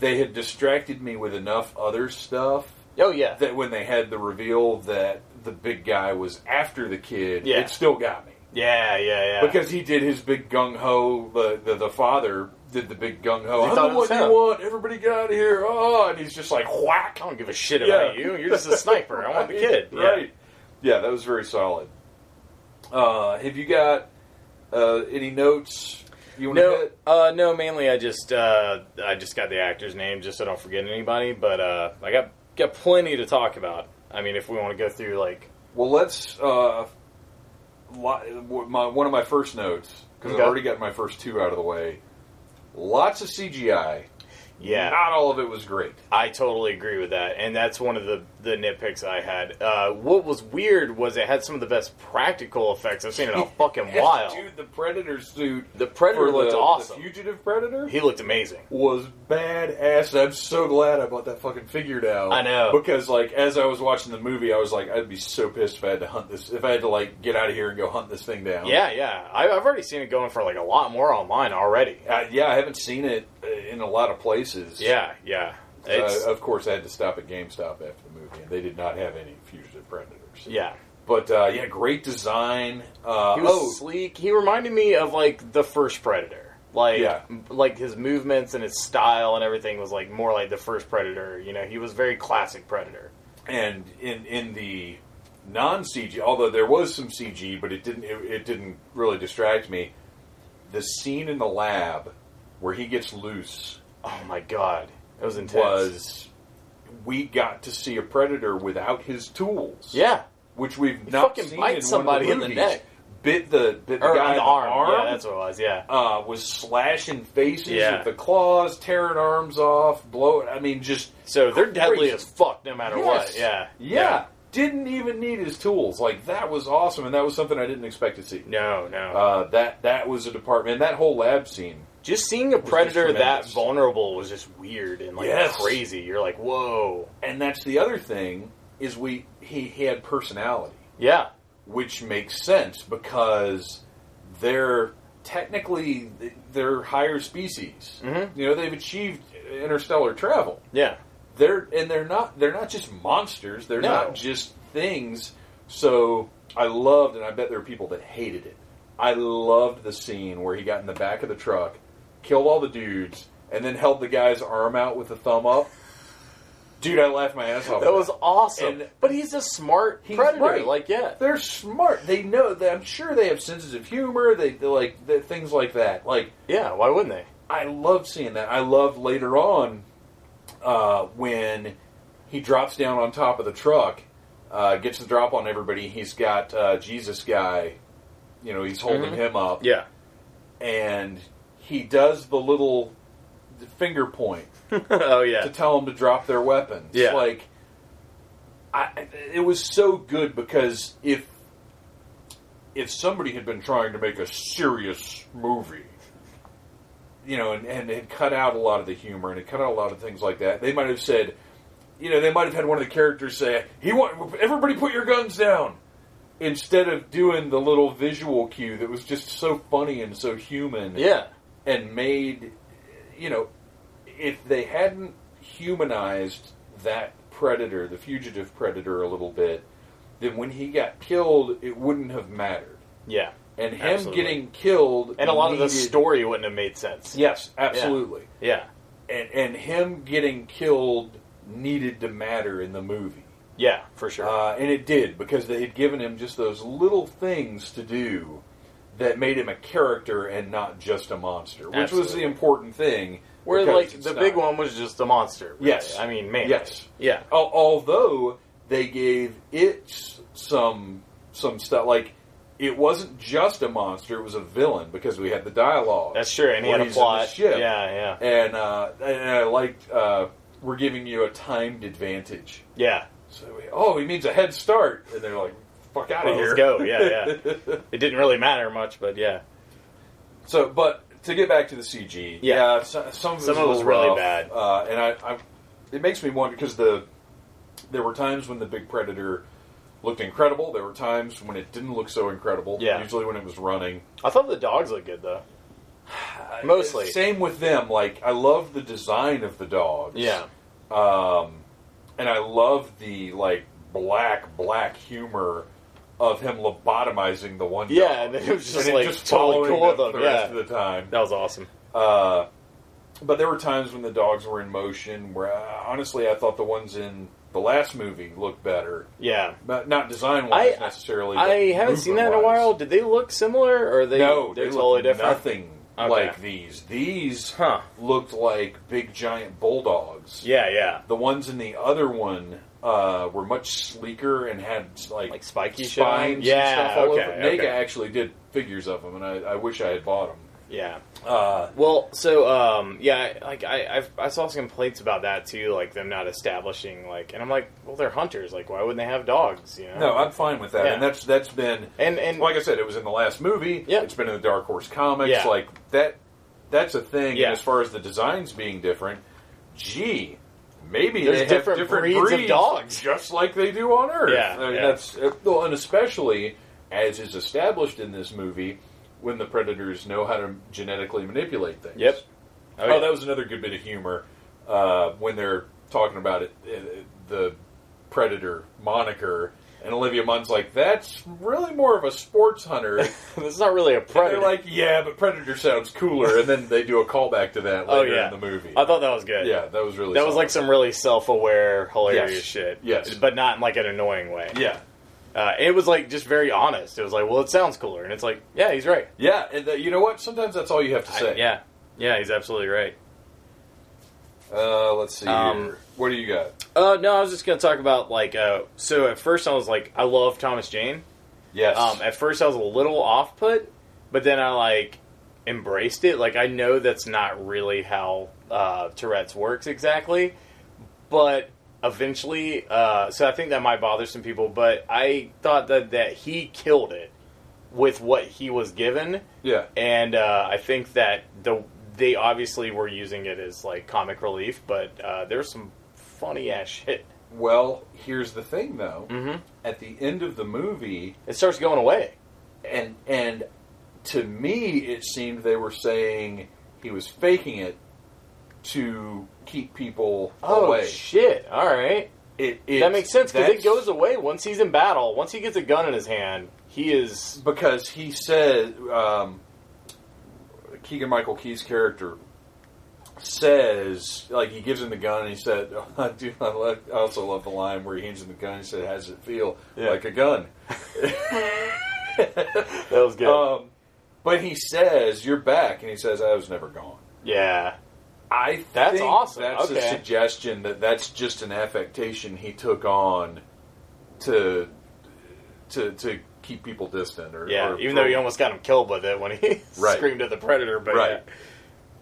They had distracted me with enough other stuff oh yeah. that when they had the reveal that the big guy was after the kid, Yeah. it still got me yeah, yeah, yeah. because he did his big gung ho. The, the the father did the big gung ho. Thought the one you want. Everybody get out of here! Oh, and he's just like whack. I don't give a shit Yeah. about you. You're just a sniper. I want the kid. Yeah. Right. Yeah, that was very solid. Uh, have you got uh, any notes you want No, hit? uh, no. Mainly, I just uh, I just got the actor's name just so I don't forget anybody. But uh, I got got plenty to talk about. I mean, if we want to go through like Well, let's. Uh, my, one of my first notes because Okay. I've already got my first two out of the way. Lots of CGI. yeah, Not all of it was great. I totally agree with that, and that's one of the the nitpicks I had. Uh, what was weird was it had some of the best practical effects I've seen in a fucking while. Dude, the Predator suit. The Predator looked the, awesome. The fugitive Predator He looked amazing. was badass. I'm so glad I bought that fucking figure now. I know. because like as I was watching the movie, I was like, I'd be so pissed if I had to hunt this. If I had to like get out of here and go hunt this thing down. Yeah, yeah. I, I've already seen it going for like a lot more online already. Uh, yeah, I haven't seen it uh, in a lot of places. Yeah, yeah. Uh, of course, I had to stop at GameStop after the movie, and they did not have any fugitive predators. yeah. But uh, yeah, great design. Uh, He was oh, sleek. He reminded me of like the first Predator. Like, Yeah. like his movements and his style and everything was like more like the first Predator. You know, he was very classic Predator. and in in the non CG, although there was some CG, but it didn't it, it didn't really distract me. The scene in the lab where he gets loose Oh my god, it was intense. was we got to see a predator without his tools. yeah, which we've He not fucking seen bites in somebody one in of the the neck. Bit the bit the or guy in the arm. arm. Yeah, that's what it was. Yeah, uh, was slashing faces Yeah. with the claws, tearing arms off, blowing. I mean, just so they're deadly crazy. as fuck no matter Yes. what. Yeah, yeah, Didn't even need his tools. Like that was awesome, and that was something I didn't expect to see. No, no. Uh, that that was a department. And that whole lab scene. Just seeing a predator that vulnerable was just weird and like Yes. crazy. You're like, whoa. And that's the other thing is we he, he had personality. Yeah, which makes sense because they're technically they're higher species. Mhm. You know, they've achieved interstellar travel. yeah. They're and they're not they're not just monsters. They're No. not just things. So I loved, and I bet there were people that hated it. I loved the scene where he got in the back of the truck, killed all the dudes, and then held the guy's arm out with a thumb up. Dude, I laughed my ass off. That was awesome. And- but he's a smart He's predator. right. Like, yeah. they're smart. They know. That I'm sure they have senses of humor. They, like the, things like that. Like Yeah, why wouldn't they? I love seeing that. I love later on uh, when he drops down on top of the truck, uh, gets the drop on everybody. He's got uh, Jesus guy. You know, he's holding Mhm. him up, Yeah. and he does the little finger point oh, yeah. to tell them to drop their weapons. Yeah. Like, I, it was so good because if if somebody had been trying to make a serious movie, you know, and, and had cut out a lot of the humor and had cut out a lot of things like that, they might have said, you know, they might have had one of the characters say, "He want everybody put your guns down." Instead of doing the little visual cue that was just so funny and so human, Yeah. And made you know if they hadn't humanized that predator the fugitive predator a little bit then when he got killed it wouldn't have mattered Yeah. and him Absolutely. getting killed And a lot of the story wouldn't have made sense. yes absolutely Yeah. and and him getting killed needed to matter in the movie Yeah, for sure. uh, and it did because they had given him just those little things to do that made him a character and not just a monster, which was Absolutely. the important thing. Where, because like, it's the not. big one was just a monster. really. Yes. I mean, man. Yes. Yeah. Al- although they gave it s- some some stuff like it wasn't just a monster; it was a villain because we had the dialogue. That's true. And he when had a he's in the plot. ship. Yeah, yeah. and uh, and I liked uh, we're giving you a timed advantage. Yeah. So we, oh, he means a head start, and they're like, "Fuck out of Well, here, let's go. Yeah, yeah. It didn't really matter much, but yeah. So, but to get back to the CG, Yeah. so, some of it Some was, of it was really rough, bad. uh, and I, I, it makes me wonder because the there were times when the big predator looked incredible. There were times when it didn't look so incredible. Yeah. usually when it was running. I thought the dogs looked good, though. Mostly. same with them. Like I love the design of the dogs. Yeah. um, and I love the like black black humor of him lobotomizing the one. Yeah, dog. and it was just, And it like, just totally following cool with them them, the rest yeah. of the time. That was awesome. Uh, but there were times when the dogs were in motion where, uh, honestly, I thought the ones in the last movie looked better. Yeah. but not design wise necessarily. I haven't seen that in a while. Did they look similar, or are they? no, they're they totally looked different. Nothing Okay. like these. These Huh. looked like big giant bulldogs. Yeah, yeah. The ones in the other one uh, were much sleeker and had like Like spiky shit on 'em? spines. Yeah, and stuff all okay, over. NECA okay. actually did figures of them, and I, I wish I had bought them. Yeah. Uh, Well, so um, yeah, like I I've, I saw some complaints about that too, like them not establishing like, and I'm like, well, they're hunters. Like, why wouldn't they have dogs? You know? no, I'm fine with that, Yeah. and that's that's been and and like I said, it was in the last movie. Yeah. It's been in the Dark Horse comics. Yeah. Like that. That's a thing. Yeah. And as far as the designs being different, gee, maybe There's they different have different breeds of dogs. just like they do on Earth. Yeah, I mean, yeah. that's uh, well, and especially as is established in this movie, when the predators know how to genetically manipulate things. Yep. Oh, yeah. that was another good bit of humor uh, when they're talking about it. uh, The predator moniker. And Olivia Munn's like, that's really more of a sports hunter. this is not really a And predator. they're like, yeah, but Predator sounds cooler, and then they do a callback to that oh later yeah, in the movie. I thought that was good. yeah, that was really that was like some really self-aware, hilarious Yes. shit. Yes. but not in like an annoying way. yeah, uh, it was like just very honest. It was like, well, it sounds cooler, and it's like, yeah, he's right. yeah, and uh, you know what? Sometimes that's all you have to I- say. yeah, Yeah, he's absolutely right. Uh, let's see Um. What do you got? Uh, no, I was just gonna talk about like. Uh, so at first I was like, I love Thomas Jane. Yes. Um, at first I was a little off put, but then I like embraced it. Like I know that's not really how uh, Tourette's works exactly, but eventually, uh, so I think that might bother some people. But I thought that that he killed it with what he was given, yeah. and uh, I think that the they obviously were using it as like comic relief, but uh, there's some funny ass shit. Well, here's the thing, though. Mm-hmm. At the end of the movie, It starts going away. and and to me, it seemed they were saying he was faking it to keep people Oh away. shit! All right. It, it that makes sense because it goes away once he's in battle. Once he gets a gun in his hand, he is. because he said um, Keegan Michael Key's character says like he gives him the gun and he said oh, I do I, love, I also love the line where he hands him the gun and he said how does it feel Yeah. like a gun That was good. um, but he says you're back and he says I was never gone yeah. I That's awesome. That's a suggestion that that's just an affectation he took on to to to keep people distant or Yeah. or Even though he almost got him killed with it when he Right. screamed at the predator, but Right. yeah.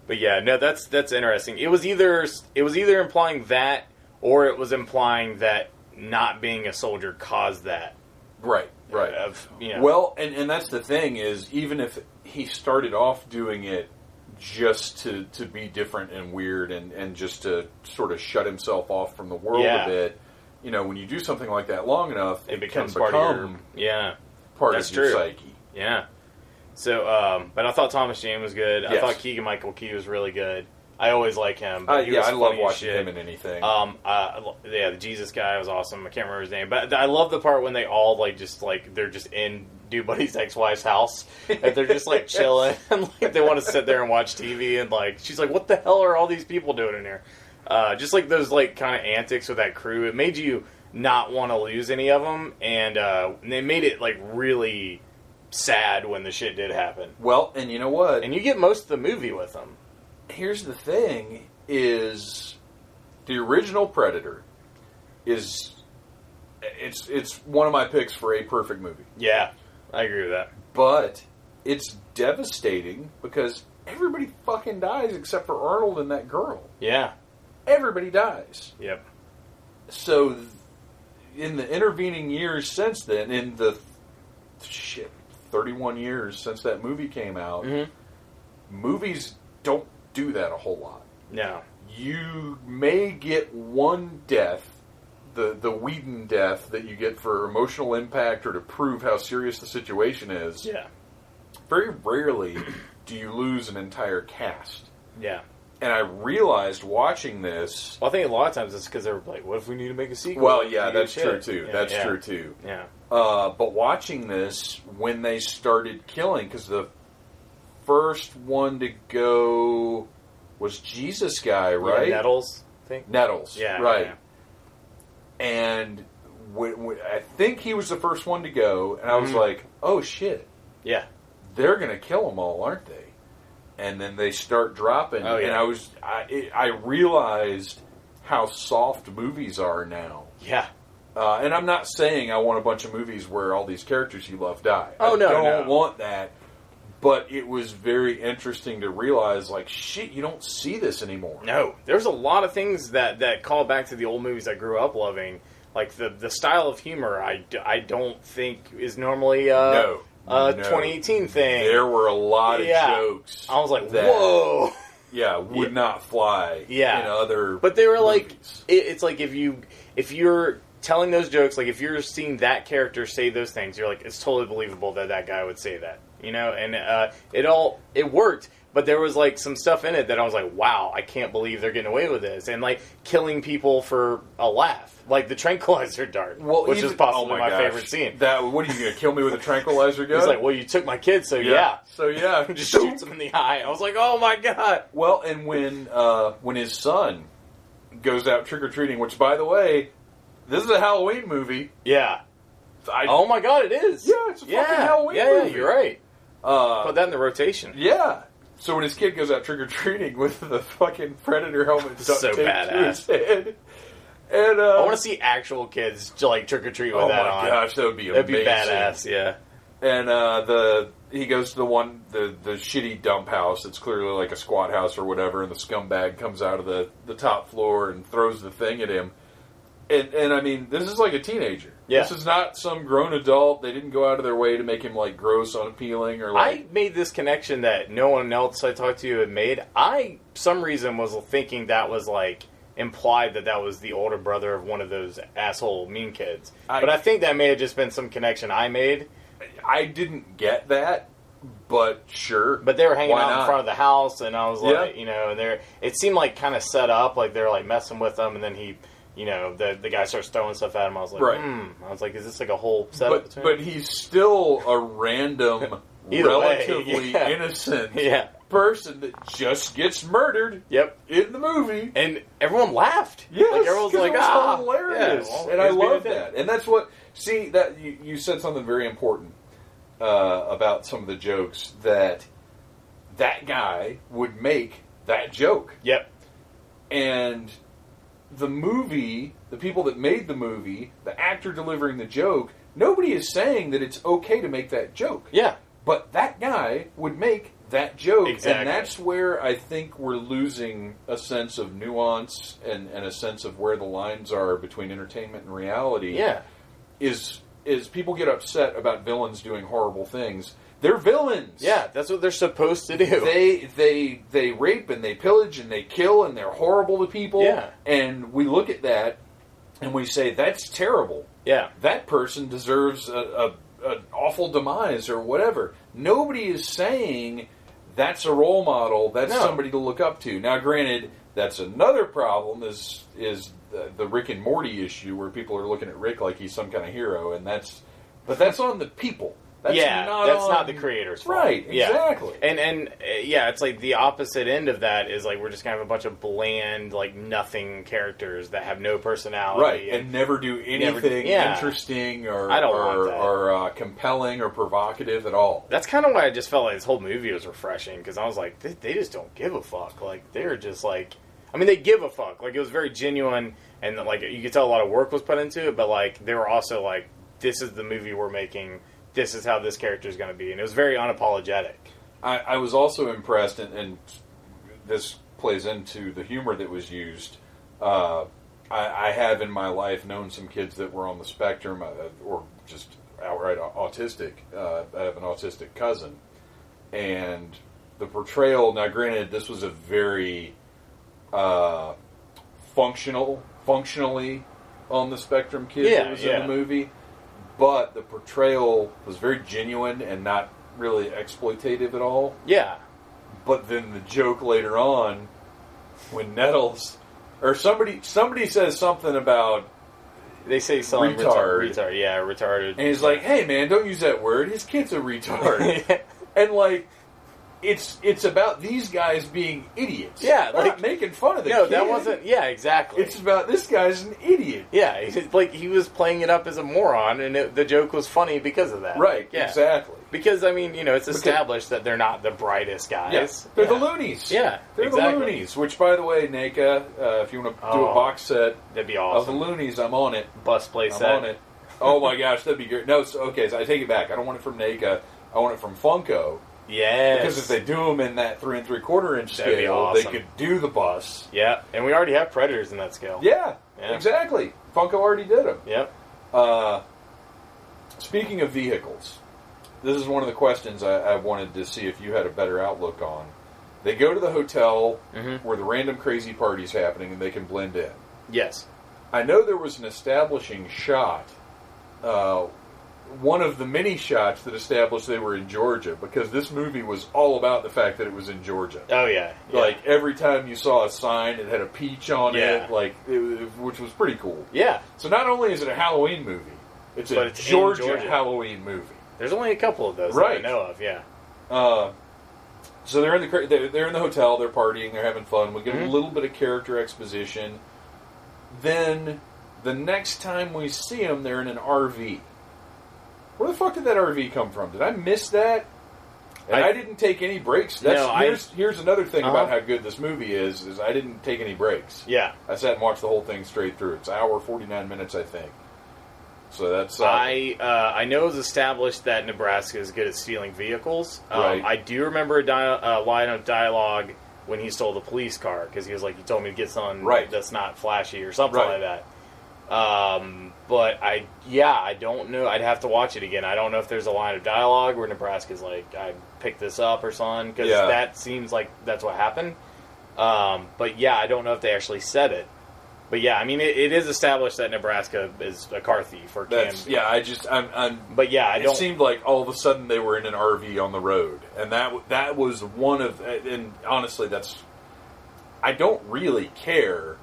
But yeah, no, that's that's interesting. It was either it was either implying that or it was implying that not being a soldier caused that. right right Of you know. Well, and, and that's the thing is, even if he started off doing it just to, to be different and weird and, and just to sort of shut himself off from the world Yeah. a bit, you know, when you do something like that long enough, it it, becomes part of your yeah. part That's of your true. psyche. Yeah. So, um, but I thought Thomas Jane was good. I thought Keegan Michael Key was really good. I always like him. Uh, yeah, I love watching shit. him in anything. Um, uh, yeah, the Jesus guy was awesome. I can't remember his name, but I love the part when they all like just like they're just in Dude Buddy's ex-wife's house and they're just like chilling and like they want to sit there and watch TV and like she's like, "What the hell are all these people doing in here?" Uh, just like those like kind of antics with that crew, it made you not want to lose any of them, and uh, they made it like really sad when the shit did happen. well, and you know what? And you get most of the movie with them. Here's the thing: is the original Predator is it's it's one of my picks for a perfect movie. Yeah, I agree with that. but it's devastating because everybody fucking dies except for Arnold and that girl. Yeah. Everybody dies. Yep. So, th- in the intervening years since then, in the shit, thirty-one years since that movie came out, Mm-hmm. movies don't do that a whole lot. No. You may get one death. The, the Whedon death that you get for emotional impact or to prove how serious the situation is. Yeah. very rarely do you lose an entire cast. Yeah. And I realized watching this. Well, I think a lot of times it's because they're like, "What if we need to make a sequel?" Well, yeah, You do that's shit. true too. Yeah, that's yeah. true too. Yeah. Uh, but watching this when they started killing, because the first one to go was Jesus guy, right? Yeah, Nettles, I think. Nettles, Yeah. right. yeah. And when, when, I think he was the first one to go, and I was Mhm. like, "Oh shit, Yeah. they're going to kill them all, aren't they? And then they start dropping, Oh, yeah. and I was I, it, I realized how soft movies are now. Yeah. Uh, and I'm not saying I want a bunch of movies where all these characters you love die. Oh, no. I no, don't no. want that. But it was very interesting to realize, like, shit, you don't see this anymore. No, there's a lot of things that that call back to the old movies I grew up loving. Like the the style of humor, I, I don't think is normally uh, No. A No. 2018 thing. There were a lot of Yeah. jokes. I was like, that, whoa. Yeah, would Yeah. not fly. Yeah. in other. But they were like, it, it's like if you if you're telling those jokes, like if you're seeing that character say those things, you're like, it's totally believable that that guy would say that, you know. And uh, it all it worked, but there was like some stuff in it that I was like, wow, I can't believe they're getting away with this, and like killing people for a laugh, like the tranquilizer dart, Well, which even- is possibly oh my, gosh. favorite scene. That what are you going to kill me with a tranquilizer gun? He's like, well, you took my kid, so yeah. So yeah, Just shoots him in the eye. I was like, oh my god. Well, and when uh, when his son goes out trick or treating, which by the way, this is a Halloween movie. Yeah. I, Oh my god, it is. Yeah, it's a fucking. Halloween Yeah, yeah, you're right. uh, Put that in the rotation. yeah. So when his kid goes out trick or treating with the fucking predator helmet duct So taped to badass. his head, and uh, I want to see actual kids like trick or treat with oh that my on. gosh, that would be That'd be amazing. badass. Yeah. And uh, the he goes to the one the the shitty dump house. It's clearly like a squat house or whatever, and the scumbag comes out of the the top floor and throws the thing at him. And and I mean, this is like a teenager. Yeah. This is not some grown adult. They didn't go out of their way to make him like gross, unappealing, or like. I made this connection that no one else I talked to you had made. I, some reason, was thinking that was like implied that that was the older brother of one of those asshole mean kids. I- but I think that may have just been some connection I made. I didn't get that, but sure. But they were hanging out not? in front of the house, and I was Yeah. like, you know, and they're it seemed like kind of set up, like they're like messing with them, and then he. You know, the the guy starts throwing stuff at him. I was like, Right. hmm. I was like, is this like a whole setup? but but he's still a random, relatively yeah. innocent yeah, person that just gets murdered yep. in the movie. And everyone laughed. Yes, like everyone's 'cause like, was ah, hilarious, yeah, well, and I love that. And that's what. See that you, you said something very important uh, about some of the jokes that that guy would make that joke, Yep. and the movie, the people that made the movie, the actor delivering the joke, nobody is saying that it's okay to make that joke. Yeah. But that guy would make that joke, Exactly. and that's where I think we're losing a sense of nuance and, and a sense of where the lines are between entertainment and reality. Yeah. is is people get upset about villains doing horrible things. They're villains. Yeah. That's what they're supposed to do. They they they rape and they pillage and they kill and they're horrible to people. Yeah. And we look at that and we say that's terrible yeah. that person deserves a, a, an awful demise or whatever. Nobody is saying that's a role model. That's No. somebody to look up to. Now, granted, that's another problem. Is is the, the Rick and Morty issue where people are looking at Rick like he's some kind of hero, and that's but that's on the people. That's yeah, not that's on- not the creator's fault. Right, Yeah. exactly. And and uh, yeah, it's like the opposite end of that is like we're just kind of a bunch of bland, like nothing characters that have no personality. Right, and never do Never- anything yeah. interesting or I don't or, or uh, compelling or provocative at all. that's kind of why I just felt like this whole movie was refreshing because I was like, they, they just don't give a fuck. Like they're just like, I mean, they give a fuck. Like it was very genuine, and like you could tell a lot of work was put into it. But like they were also like, this is the movie we're making. This is how this character is going to be, and it was very unapologetic. I, I was also impressed, and, and this plays into the humor that was used. Uh, I, I have in my life known some kids that were on the spectrum, uh, or just outright autistic. Uh, I have an autistic cousin, and the portrayal. Now, granted, this was a very uh, functional, functionally on the spectrum kid Yeah, that was yeah. in the movie, but the portrayal was very genuine and not really exploitative at all. Yeah, But then the joke later on, when Nettles or somebody somebody says something about, they say some Retard. retard, retard, yeah, retarded, and he's like, "Hey man, don't use that word. His kid's a retard." and like, it's it's about these guys being idiots. Yeah, We're like- not making fun of the no, kid. that wasn't. Yeah, exactly. It's about this guy's an idiot. yeah, it's like he was playing it up as a moron, and it, the joke was funny because of that. Right. Yeah. Exactly. Because I mean, you know, it's established that they're not the brightest guys. Yes, they're Yeah. the loonies. Yeah, they're exactly. the loonies. Which, by the way, NECA, uh, if you want to do a Oh, box set That'd be of awesome. the loonies, I'm on it. Bus play I'm set. on it. Oh my gosh, that'd be great. No, so, okay, so I take it back. I don't want it from NECA. I want it from Funko Yes. because if they do them in that three and three quarter inch That'd scale, awesome. they could do the bus. yeah, and we already have predators in that scale. Yeah, Yeah. exactly. Funko already did them. Yep. Uh, speaking of vehicles, this is one of the questions I, I wanted to see if you had a better outlook on. They go to the hotel Mhm. where the random crazy party's happening, and they can blend in. Yes. I know there was an establishing shot, uh, one of the many shots that established they were in Georgia, because this movie was all about the fact that it was in Georgia. Oh yeah. yeah. Like every time you saw a sign, it had a peach on Yeah. it, like it, which was pretty cool. yeah. So not only is it a Halloween movie, it's But a it's Georgia, Georgia. Halloween movie. There's only a couple of those Right. that I know of. Yeah. Uh, so they're in the they're, in the hotel, they're partying, they're having fun. We get Mhm. a little bit of character exposition. Then the next time we see them, they're in an RV. Where the fuck did that RV come from? Did I miss that? And I, I- didn't take any breaks. That's, No, I- here's here's another thing Uh-huh. about how good this movie is: is I didn't take any breaks. Yeah. I sat and watched the whole thing straight through. It's hour forty nine minutes, I think. So that's uh, I uh, I know it's established that Nebraska is good at stealing vehicles. Um, Right. I do remember a dia- uh, line of dialogue when he stole the police car because he was like, "You told me to get something Right. that's not flashy or something Right. like that." Um, but I yeah I don't know. I'd have to watch it again. I don't know if there's a line of dialogue where Nebraska's like, "I picked this up" or something because Yeah. that seems like that's what happened. Um, but yeah, I don't know if they actually said it. But yeah, I mean, it, it is established that Nebraska is a car thief or can. yeah. I just I'm, I'm But yeah, I it don't. seemed like all of a sudden they were in an RV on the road, and that that was one of. And honestly, that's I don't really care,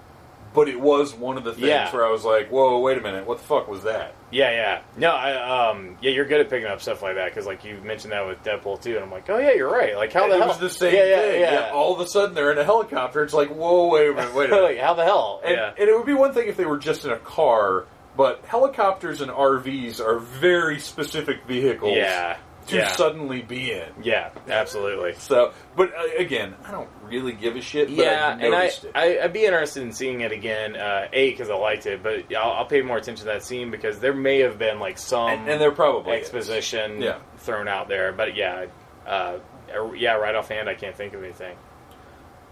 but it was one of the things Yeah. where I was like, "Whoa, wait a minute, what the fuck was that?" Yeah, yeah. No, I um yeah, you're good at picking up stuff like that because like you mentioned that with Deadpool too, and I'm like, oh yeah, you're right. Like how the it hell? was the same yeah, yeah, thing. Yeah, All of a sudden they're in a helicopter. It's like, whoa, wait a minute, wait a minute. like how the hell? and, yeah, and it would be one thing if they were just in a car, but helicopters and RVs are very specific vehicles yeah, to yeah, suddenly be in. yeah, absolutely. So, but uh, again, I don't really give a shit. Yeah, and I, it. I, I'd be interested in seeing it again. Uh, a because I liked it, but I'll, I'll pay more attention to that scene because there may have been like some and, and there probably exposition Yeah. thrown out there. But yeah, uh, yeah, right offhand, I can't think of anything.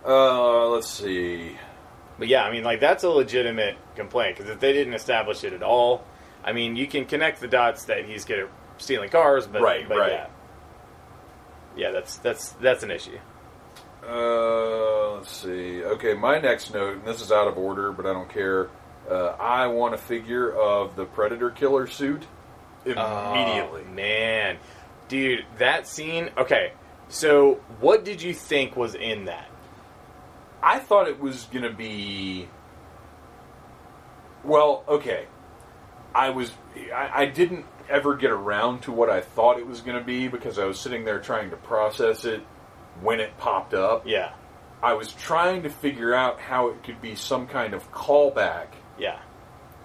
Uh, let's see. But yeah, I mean, like that's a legitimate complaint because if they didn't establish it at all, I mean, you can connect the dots that he's good at stealing cars, but Right, but right. yeah, yeah, that's that's that's an issue. Uh, let's see. Okay, my next note, and this is out of order, but I don't care. Uh, I want a figure of the Predator killer suit immediately. Oh, man, dude, that scene. Okay, so what did you think was in that? I thought it was going to be. Well, okay. I was. I, I didn't ever get around to what I thought it was going to be because I was sitting there trying to process it when it popped up. Yeah, I was trying to figure out how it could be some kind of callback. yeah.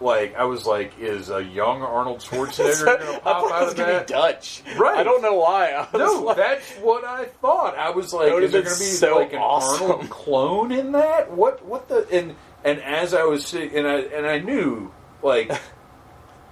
Like, I was like, is a young Arnold Schwarzenegger going to pop out of that? be Dutch. Right. I don't know why. No, like- that's what I thought. I was like, is there going to be so like an awesome. Arnold clone in that? What? What the? And and as I was sitting, and I and I knew like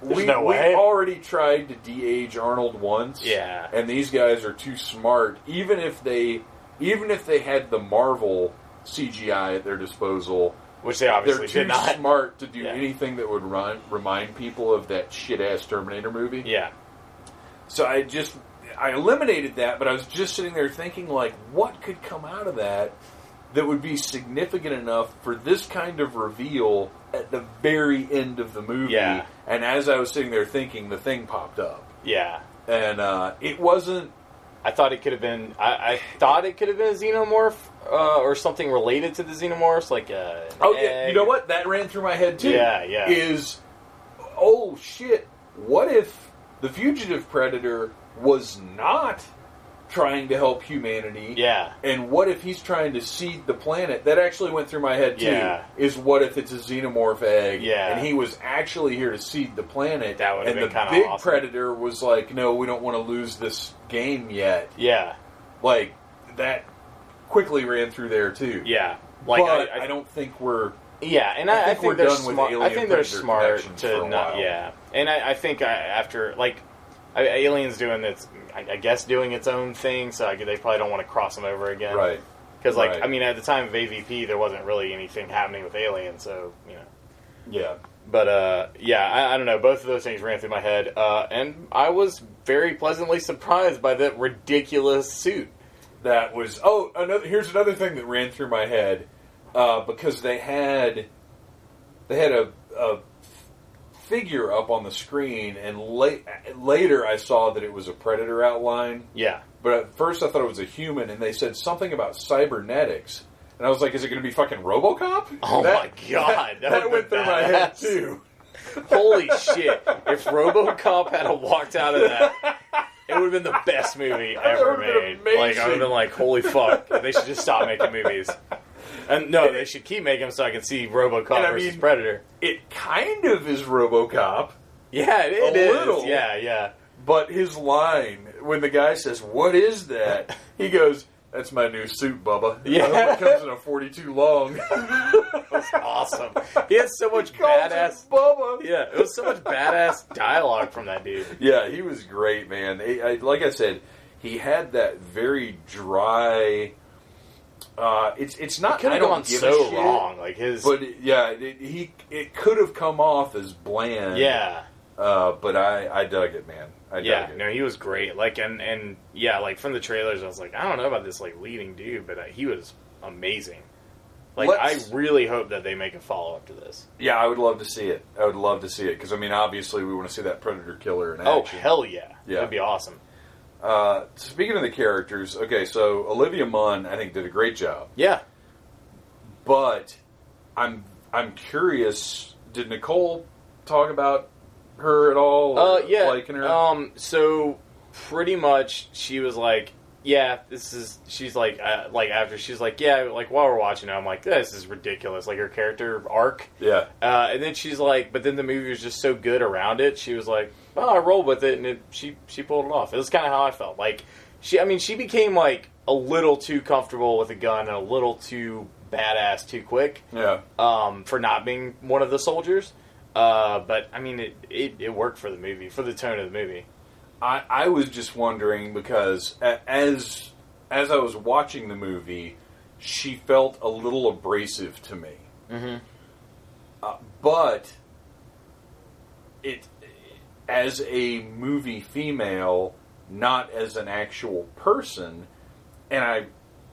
we no we way. already tried to de-age Arnold once. Yeah. and these guys are too smart. Even if they, even if they had the Marvel CGI at their disposal. which they They're obviously too did not. smart to do Yeah. anything that would run, remind people of that shit ass Terminator movie. Yeah, So I just I eliminated that, but I was just sitting there thinking like, what could come out of that that would be significant enough for this kind of reveal at the very end of the movie? Yeah. And as I was sitting there thinking, the thing popped up, yeah. and uh, it wasn't. I thought it could have been. I, I thought it could have been a xenomorph uh, or something related to the xenomorphs, like a. Oh yeah, you know what? That ran through my head too. Yeah, yeah. Is oh shit! What if the fugitive predator was not trying to help humanity? Yeah, And what if he's trying to seed the planet? That actually went through my head too. Yeah. Is what if it's a xenomorph egg? Yeah. And he was actually here to seed the planet. That would've And been the kinda big awesome. predator was like, "No, we don't want to lose this game yet." yeah, Like that quickly ran through there too. yeah. Like but I, I, don't think we're. Yeah, and I I, I think think, we're done with smart. I Alien think they're smart to not. Yeah, and I, I think I, after like I, Aliens doing its, I, I guess doing its own thing, so I, they probably don't want to cross them over again, Right. Because like Right. I mean, at the time of AVP, there wasn't really anything happening with Alien, so you know. Yeah. But uh, yeah, I, I don't know. Both of those things ran through my head, uh, and I was very pleasantly surprised by that ridiculous suit. That was oh another. Here's another thing that ran through my head uh, because they had they had a, a figure up on the screen, and la- later I saw that it was a predator outline. Yeah, But at first I thought it was a human, and they said something about cybernetics, and I was like, "Is it going to be fucking RoboCop?" Oh my God, that, that that went through my head too. Holy shit! If RoboCop had walked out of that, it would have been the best movie ever made. Like I would have been like, "Holy fuck!" They should just stop making movies. And no, they should keep making them so I can see RoboCop And I versus mean- Predator. It kind of is RoboCop. Yeah, it, it A is. little. Yeah, yeah. But his line when the guy says, "What is that?" he goes, "That's my new suit, Bubba. Yeah. I hope it comes in a forty-two long." That's awesome. He had so much Calls badass. Bubba. Yeah, it was so much badass dialogue from that dude. Yeah, he was great, man. I- like I said, he had that very dry. Uh, it's it's not. Could I have don't gone so wrong. Like his. But yeah, it, he it could have come off as bland. yeah. Uh, but I I dug it, man. I Yeah, dug it. no, he was great. Like, and and yeah, like from the trailers, I was like, I don't know about this like leading dude, but uh, he was amazing. Like, Let's- I really hope that they make a follow up to this. Yeah, I would love to see it. I would love to see it because I mean, obviously, we want to see that predator killer in Oh hell yeah, Yeah. that'd be awesome. Uh, speaking of the characters, okay, so Olivia Munn, I think, did a great job. Yeah, but I'm I'm curious. Did Nicole talk about her at all? uh, yeah. liking her. Um, so pretty much, she was like, yeah, this is. She's like, uh, like after she's like, yeah, like while we're watching it, I'm like, this is ridiculous. Like her character arc. yeah, Uh, and then she's like, but then the movie was just so good around it. She was like, well, I rolled with it, and it, she she pulled it off. It was kind of how I felt. Like she, I mean, she became like a little too comfortable with a gun and a little too badass too quick yeah. um, for not being one of the soldiers. Uh, but I mean, it, it it worked for the movie, for the tone of the movie. I I was just wondering because as as I was watching the movie, she felt a little abrasive to me. Mm-hmm. Uh, but it as a movie female, not as an actual person, and I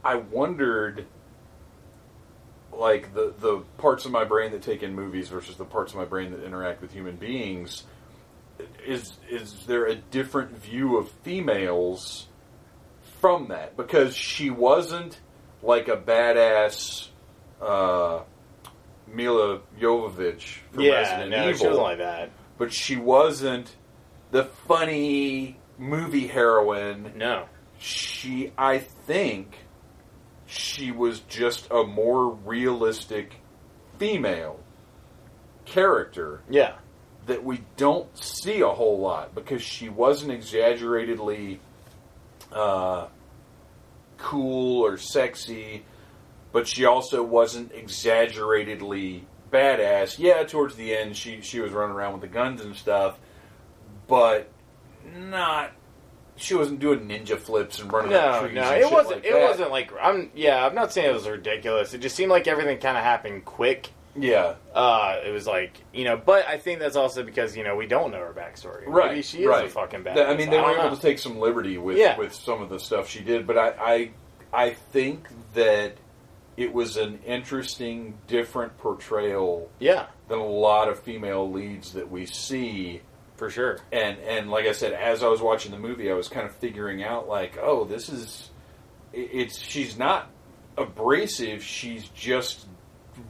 I wondered like the the parts of my brain that take in movies versus the parts of my brain that interact with human beings. Is is there a different view of females from that? Because she wasn't like a badass uh, Milla Jovovich from Yeah, Resident no, Evil. she wasn't like that. But she wasn't the funny movie heroine. No, She, I think, she was just a more realistic female character yeah, that we don't see a whole lot because she wasn't exaggeratedly uh, cool or sexy, but she also wasn't exaggeratedly badass. Yeah, towards the end, she she was running around with the guns and stuff, but not. She wasn't doing ninja flips and running no, trees. no. and It wasn't. like it that. wasn't like I'm. Yeah, I'm not saying it was ridiculous. It just seemed like everything kind of happened quick. Yeah, Uh, it was like you know, but I think that's also because you know we don't know her backstory. right. Maybe she is right. a fucking badass. I mean, they were able know. to take some liberty with Yeah. with some of the stuff she did, but I, I I think that it was an interesting, different portrayal Yeah, than a lot of female leads that we see. for sure. And and like I said, as I was watching the movie, I was kind of figuring out like, oh, this is it's she's not abrasive. She's just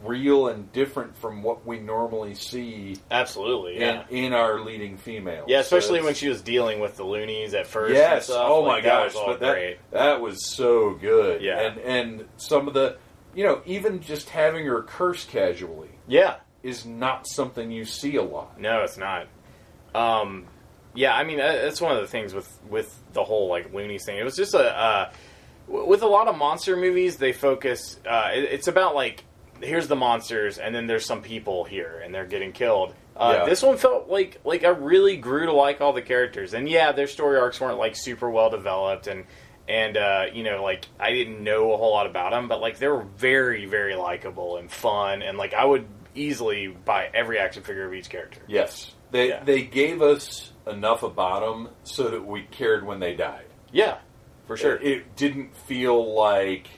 real and different from what we normally see Absolutely. Yeah. in, in our leading females. yeah, especially So when she was dealing with the loonies at first. Yes. Oh Like, my that gosh. but that that was so good. Yeah. And and some of the you know even just having her curse casually Yeah. is not something you see a lot. No, it's not. Um, yeah, I mean that's one of the things with with the whole like loonies thing. It was just a uh, with a lot of monster movies. They focus. Uh, it, it's about like here's the monsters, and then there's some people here, and they're getting killed. Uh, Yeah. This one felt like like I really grew to like all the characters, and yeah, their story arcs weren't like super well developed, and and uh, you know like I didn't know a whole lot about them, but like they were very very likable and fun, and like I would easily buy every action figure of each character. Yes. They Yeah. they gave us enough about them so that we cared when they died. Yeah, for sure. It, it didn't feel like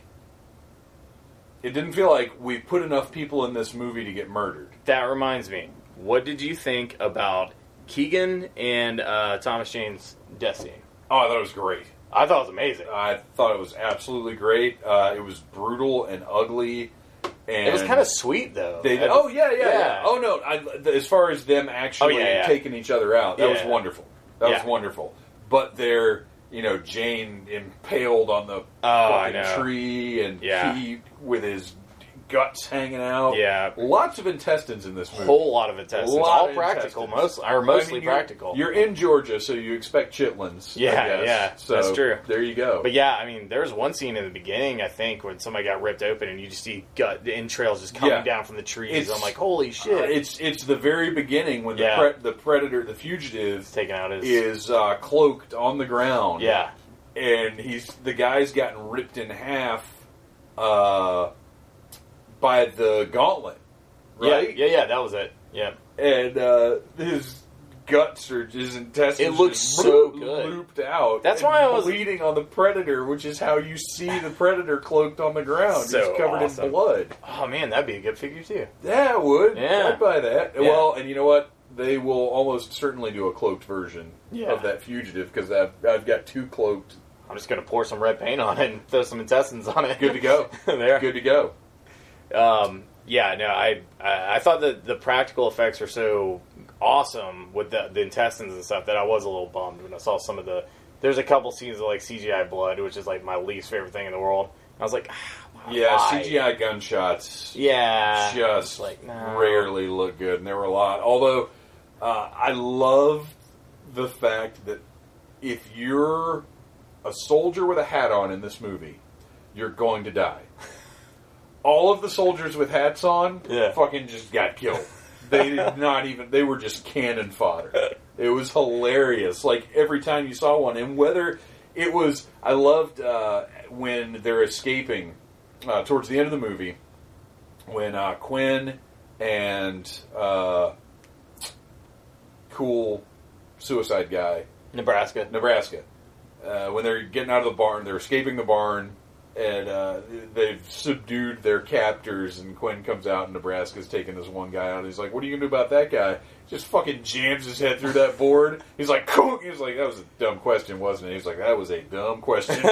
it didn't feel like we put enough people in this movie to get murdered. that reminds me. What did you think about Keegan and uh, Thomas Jane's death scene? Oh, I thought it was great. I thought it was amazing. I thought it was absolutely great. Uh, it was brutal and ugly. And it was kind of sweet though. They, oh yeah, yeah, yeah, yeah. Oh no, I, as far as them actually Oh, yeah, taking each other out, that was wonderful. That was wonderful. But they're, you know, Jane impaled on the Oh, fucking tree, and he with his guts hanging out. Yeah. lots of intestines in this movie. whole lot of intestines, Lot all of practical, intestines. most or mostly I mean, you're- practical. You're in Georgia, so you expect chitlins. Yeah, yeah, So that's true. There you go. But yeah, I mean, there was one scene in the beginning, I think, when somebody got ripped open and you just see gut, the entrails just coming Yeah. down from the trees. It's- I'm like, holy Uh, shit! it's it's the very beginning when the Yeah. pre- the predator, the fugitive, taken out his is uh, cloaked on the ground. yeah, and he's the guy's gotten ripped in half uh, by the gauntlet, right? yeah, yeah, yeah. That was it. Yeah, And uh, his guts or his intestines It looks so loop- good. looped out. That's why I was- bleeding on the predator, which is how you see the predator cloaked on the ground. So he's covered awesome. in blood. Oh man, that'd be a good figure too. Yeah, I would. Yeah. I'd buy that. Yeah. Well, and you know what? They will almost certainly do a cloaked version Yeah. of that fugitive because I've, I've got two cloaked. I'm just gonna pour some red paint on it and throw some intestines on it. Good to go. there. Good to go. Um, yeah, no, I, I I thought that the practical effects were so awesome with the, the intestines and stuff that I was a little bummed when I saw some of the. There's a couple scenes of like CGI blood, which is like my least favorite thing in the world. I was like, ah, Yeah, why? CGI gunshots Yeah, just like no. rarely look good, and there were a lot. Although uh, I love the fact that if you're a soldier with a hat on in this movie, you're going to die. All of the soldiers with hats on, Yeah. fucking just got killed. They did not even. They were just cannon fodder. It was hilarious. Like every time you saw one, and whether it was, I loved uh, when they're escaping uh, towards the end of the movie when uh, Quinn and uh, cool suicide guy Nebraska. Nebraska uh, when they're getting out of the barn, they're escaping the barn. And uh, they've subdued their captors, and Quinn comes out, and Nebraska's taking this one guy out. And He's like, "What are you gonna do about that guy?" Just fucking jams his head through that board. He's like, "Cool." He's like, "That was a dumb question, wasn't it?" He's like, "That was a dumb question."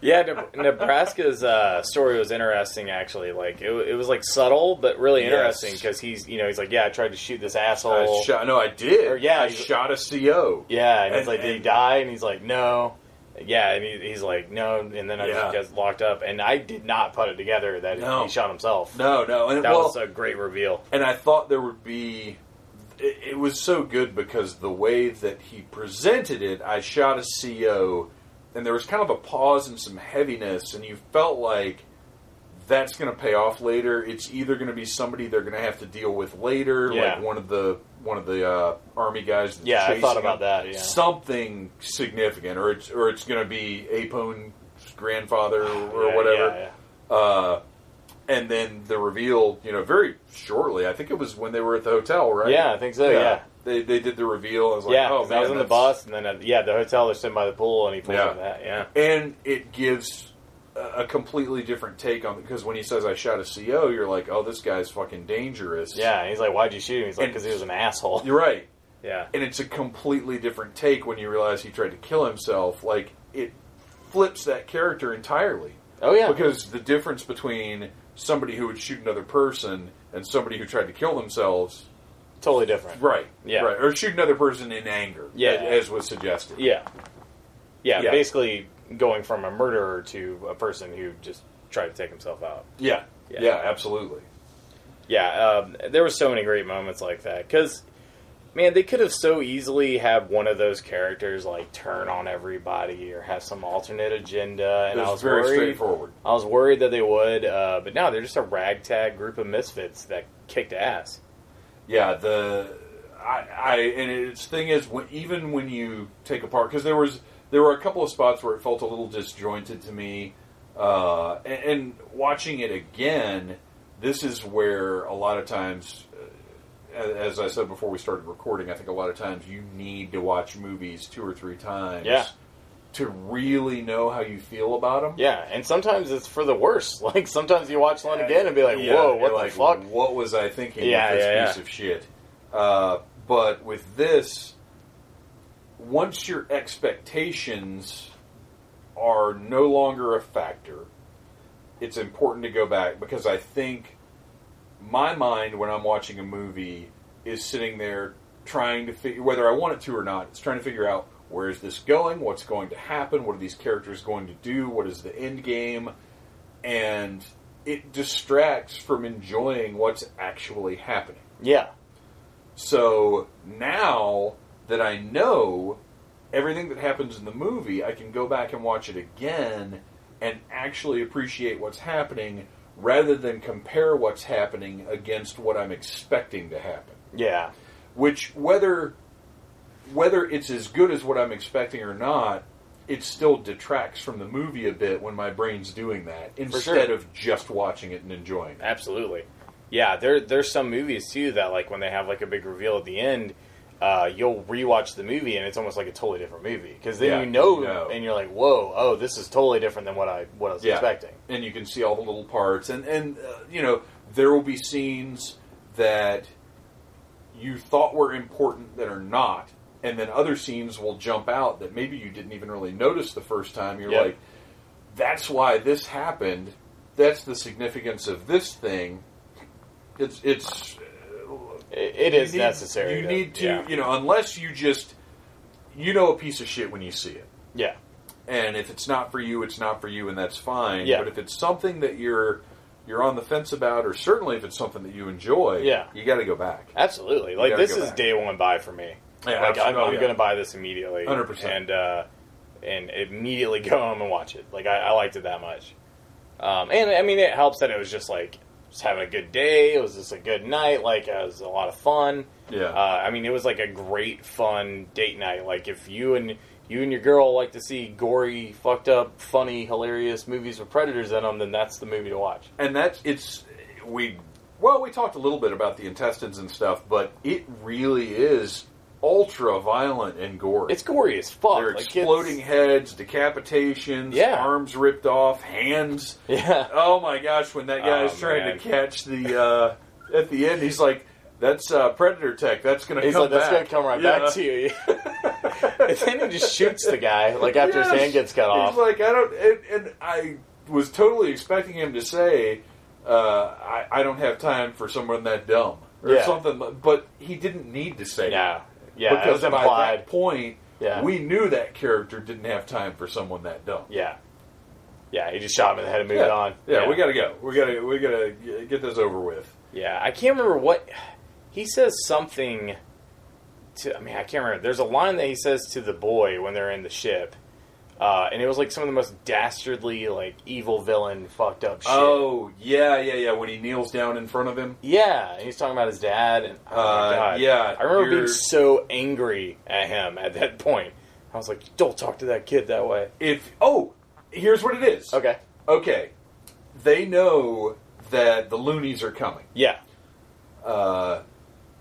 Yeah, Ne- Nebraska's uh, story was interesting. Actually, like it, it was like subtle but really interesting because he's you know he's like yeah I tried to shoot this asshole. I shot. No, I did. Or, yeah, I shot a CO. Yeah, and, he's And- like, did he die? And he's like, no. Yeah, and he, he's like, no. And then I Yeah. just got locked up, and I did not put it together that No. he shot himself. No, no, and that well, was a great reveal. and I thought there would be. It, it was so good because the way that he presented it, I shot a CO, and there was kind of a pause and some heaviness, and you felt like that's going to pay off later. It's either going to be somebody they're going to have to deal with later, Yeah. like one of the one of the uh, army guys. That's Yeah, I thought about him. that, yeah. something significant, or it's or it's going to be Apone's grandfather or Yeah, whatever. yeah. Uh, and then the reveal, you know, very shortly. I think it was when they were at the hotel, right? Yeah, I think so, yeah. They, they did the reveal. I was like, yeah, oh man, I was in the bus, and then uh, yeah, the hotel they're sitting by the pool, and he pulls Yeah. that. Yeah, And it gives a, completely different take on because when he says I shot a CO, you're like, oh, this guy's fucking dangerous. yeah. He's like, "Why'd you shoot him?" He's like, "Because he was an asshole." you're right. Yeah, And it's a completely different take when you realize he tried to kill himself. Like it flips that character entirely. oh yeah, Because the difference between somebody who would shoot another person and somebody who tried to kill themselves, totally different. right? Yeah. right, or shoot another person in anger, Yeah. as, as was suggested. Yeah. yeah, Yeah. Basically, going from a murderer to a person who just tried to take himself out. yeah, Yeah. yeah, absolutely. Yeah, um, there were so many great moments like that because, man, they could have so easily had one of those characters like turn on everybody or have some alternate agenda, and It I was was very worried. straightforward. I was worried that they would, uh, but no, they're just a ragtag group of misfits that kicked ass. Yeah, the I, I and its thing is when, even when you take apart because there was there were a couple of spots where it felt a little disjointed to me, uh, and, and watching it again, this is where a lot of times. uh, As I said before we started recording, I think a lot of times you need to watch movies two or three times Yeah. to really know how you feel about them. Yeah, and sometimes it's for the worse. Like sometimes you watch one again and be like, "Whoa, what the like, fuck?" What was I thinking Yeah, with this yeah, piece of shit? Uh, but with this, once your expectations are no longer a factor, it's important to go back because I think my mind when I'm watching a movie is sitting there trying to figure whether I want it to or not. It's trying to figure out where is this going, what's going to happen, what are these characters going to do, what is the end game, and it distracts from enjoying what's actually happening. Yeah. So now that I know everything that happens in the movie, I can go back and watch it again and actually appreciate what's happening rather than compare what's happening against what I'm expecting to happen. Yeah. Which whether whether it's as good as what I'm expecting or not, it still detracts from the movie a bit when my brain's doing that instead sure. of just watching it and enjoying it. Absolutely. Yeah, there there's some movies too that like when they have like a big reveal at the end, uh, you'll rewatch the movie and it's almost like a totally different movie because then Yeah, you know, you know. and you're like, whoa, oh, this is totally different than what I what I was expecting. and you can see all the little parts, and and uh, you know there will be scenes that you thought were important that are not, and then other scenes will jump out that maybe you didn't even really notice the first time. You're Yep. like, that's why this happened. That's the significance of this thing. It's it's It, it is you need- necessary. You to- need to, yeah. you know, unless you just you know a piece of shit when you see it. yeah, And if it's not for you, it's not for you, and that's fine. Yeah. But if it's something that you're you're on the fence about, or certainly if it's something that you enjoy, Yeah. you got to go back. absolutely. Like this is back. day one buy for me. Yeah, like I'm. I'm Oh, yeah. going to buy this immediately, 100%. and uh, and immediately go home and watch it. Like I, I liked it that much. Um, and I mean, it helps that it was just like just having a good day. It was just a good night. Like it was a lot of fun. Yeah. Uh, I mean, it was like a great fun date night. Like if you and you and your girl like to see gory, fucked up, funny, hilarious movies with predators in them, then that's the movie to watch. And that's it's we well we talked a little bit about the intestines and stuff, but it really is ultra violent and gory. It's gory as fuck. They're Like, it's- exploding heads, decapitations, Yeah. arms ripped off, hands. Yeah. Oh my gosh, when that guy's Oh, trying man. to catch the uh, at the end, he's like, "That's uh, predator tech. That's going to He's come like, that's back. gonna come right Yeah. back to you. and then he just shoots the guy, like after his hand gets cut off. He's like, I don't, and, and I was totally expecting him to say, uh, I, "I don't have time for someone that dumb" or Yeah. something, but he didn't need to say yeah, that. Yeah, because by implied. that point, Yeah. we knew that character didn't have time for someone that dumb. Yeah, yeah, he just shot him in the head and moved yeah. on. Yeah, we got to go. We got to we got to get this over with. Yeah, I can't remember what he says. Something to. I mean, I can't remember. There's a line that he says to the boy when they're in the ship, uh, and it was like some of the most dastardly, like evil villain, fucked up shit. Oh yeah, yeah, yeah. When he kneels down in front of him. Yeah, and he's talking about his dad, and oh my Uh, god, yeah, I remember you're- being so angry at him at that point. I was like, "Don't talk to that kid that way." If oh, here's what it is. Okay, Okay, they know that the loonies are coming. yeah, Uh,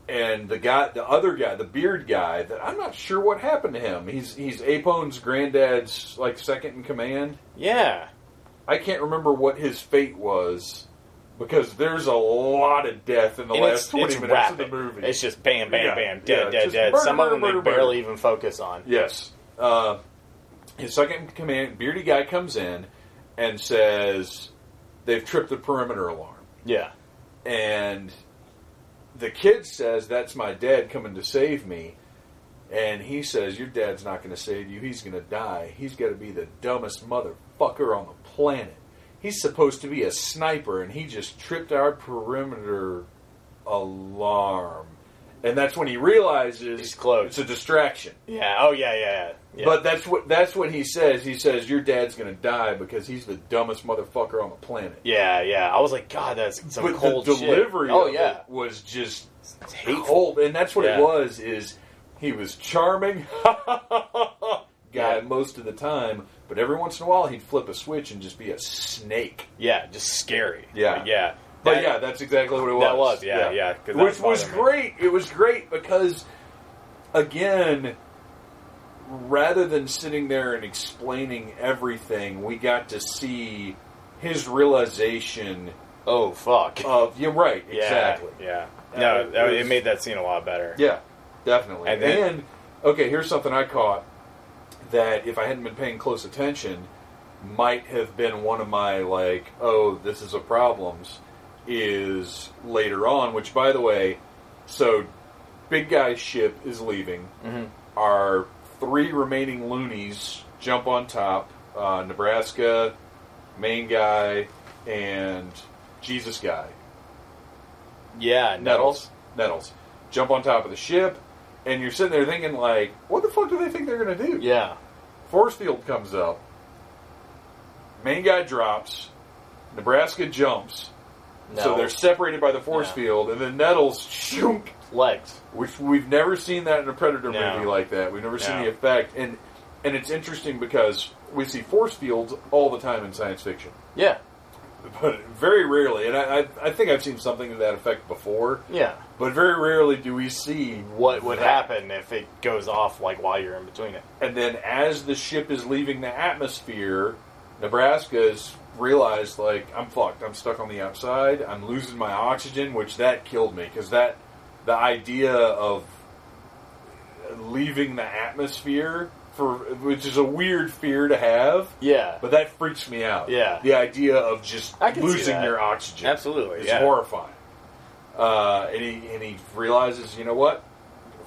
and the guy, the other guy, the beard guy, that I'm not sure what happened to him. He's he's Apone's granddad's like second in command. yeah, I can't remember what his fate was because there's a lot of death in the and last it's, twenty it's minutes rapid. of the movie. It's just bam, bam, Yeah, bam, yeah, dead, dead, just dead. murder, Some of them murder, they barely even focus on. Yes. Uh, his second in command, beardy guy, comes in and says they've tripped the perimeter alarm. Yeah, And the kid says, That's my dad coming to save me. And he says, Your dad's not going to save you. He's going to die. He's got to be the dumbest motherfucker on the planet. He's supposed to be a sniper, and he just tripped our perimeter alarm. And that's when he realizes He's close. it's a distraction. yeah. Oh yeah, yeah, yeah. But that's what that's what he says. He says your dad's going to die because he's the dumbest motherfucker on the planet. yeah, yeah. I was like, God, that's some but cold the shit. delivery Oh of yeah, it was just It's hateful. cold, and that's what Yeah. it was. Is he was charming guy Yeah. most of the time, but every once in a while he'd flip a switch and just be a snake. Yeah, just scary. Yeah. Yeah. But That- yeah, that's exactly what it was. That was, yeah, yeah, that Which was great. It was great because, again, rather than sitting there and explaining everything, we got to see his realization Oh fuck. of. You're right, yeah, exactly. Yeah. Uh, No, it that- it made that scene a lot better. Yeah, definitely. And And, then- okay, here's something I caught that if I hadn't been paying close attention, might have been one of my like, oh, this is a problems. Is later on, which by the way, so big guy's ship is leaving. Mhm. Our three remaining loonies jump on top. Uh, Nebraska, main guy, and Jesus guy, Yeah, Nettles, Nettles, jump on top of the ship, and you're sitting there thinking like, what the fuck do they think they're gonna do? Yeah. Force field comes up. Main guy drops. Nebraska jumps. So they're separated by the force Yeah. field, and then Nettles shunk, Legs. which we've never seen that in a Predator No. movie like that. We've never seen the effect, and and it's interesting because we see force fields all the time in science fiction, Yeah. but very rarely. And I, I, I think I've seen something to that effect before, Yeah. but very rarely do we see What would that. happen if it goes off like while you're in between it? And then as the ship is leaving the atmosphere, Nebraska's realized like I'm fucked. I'm stuck on the outside. I'm losing my oxygen, which that killed me because that the idea of leaving the atmosphere for which is a weird fear to have, Yeah. but that freaks me out. Yeah. the idea of just I can see losing your oxygen Absolutely, is yeah. horrifying. Uh, and he and he realizes, you know what?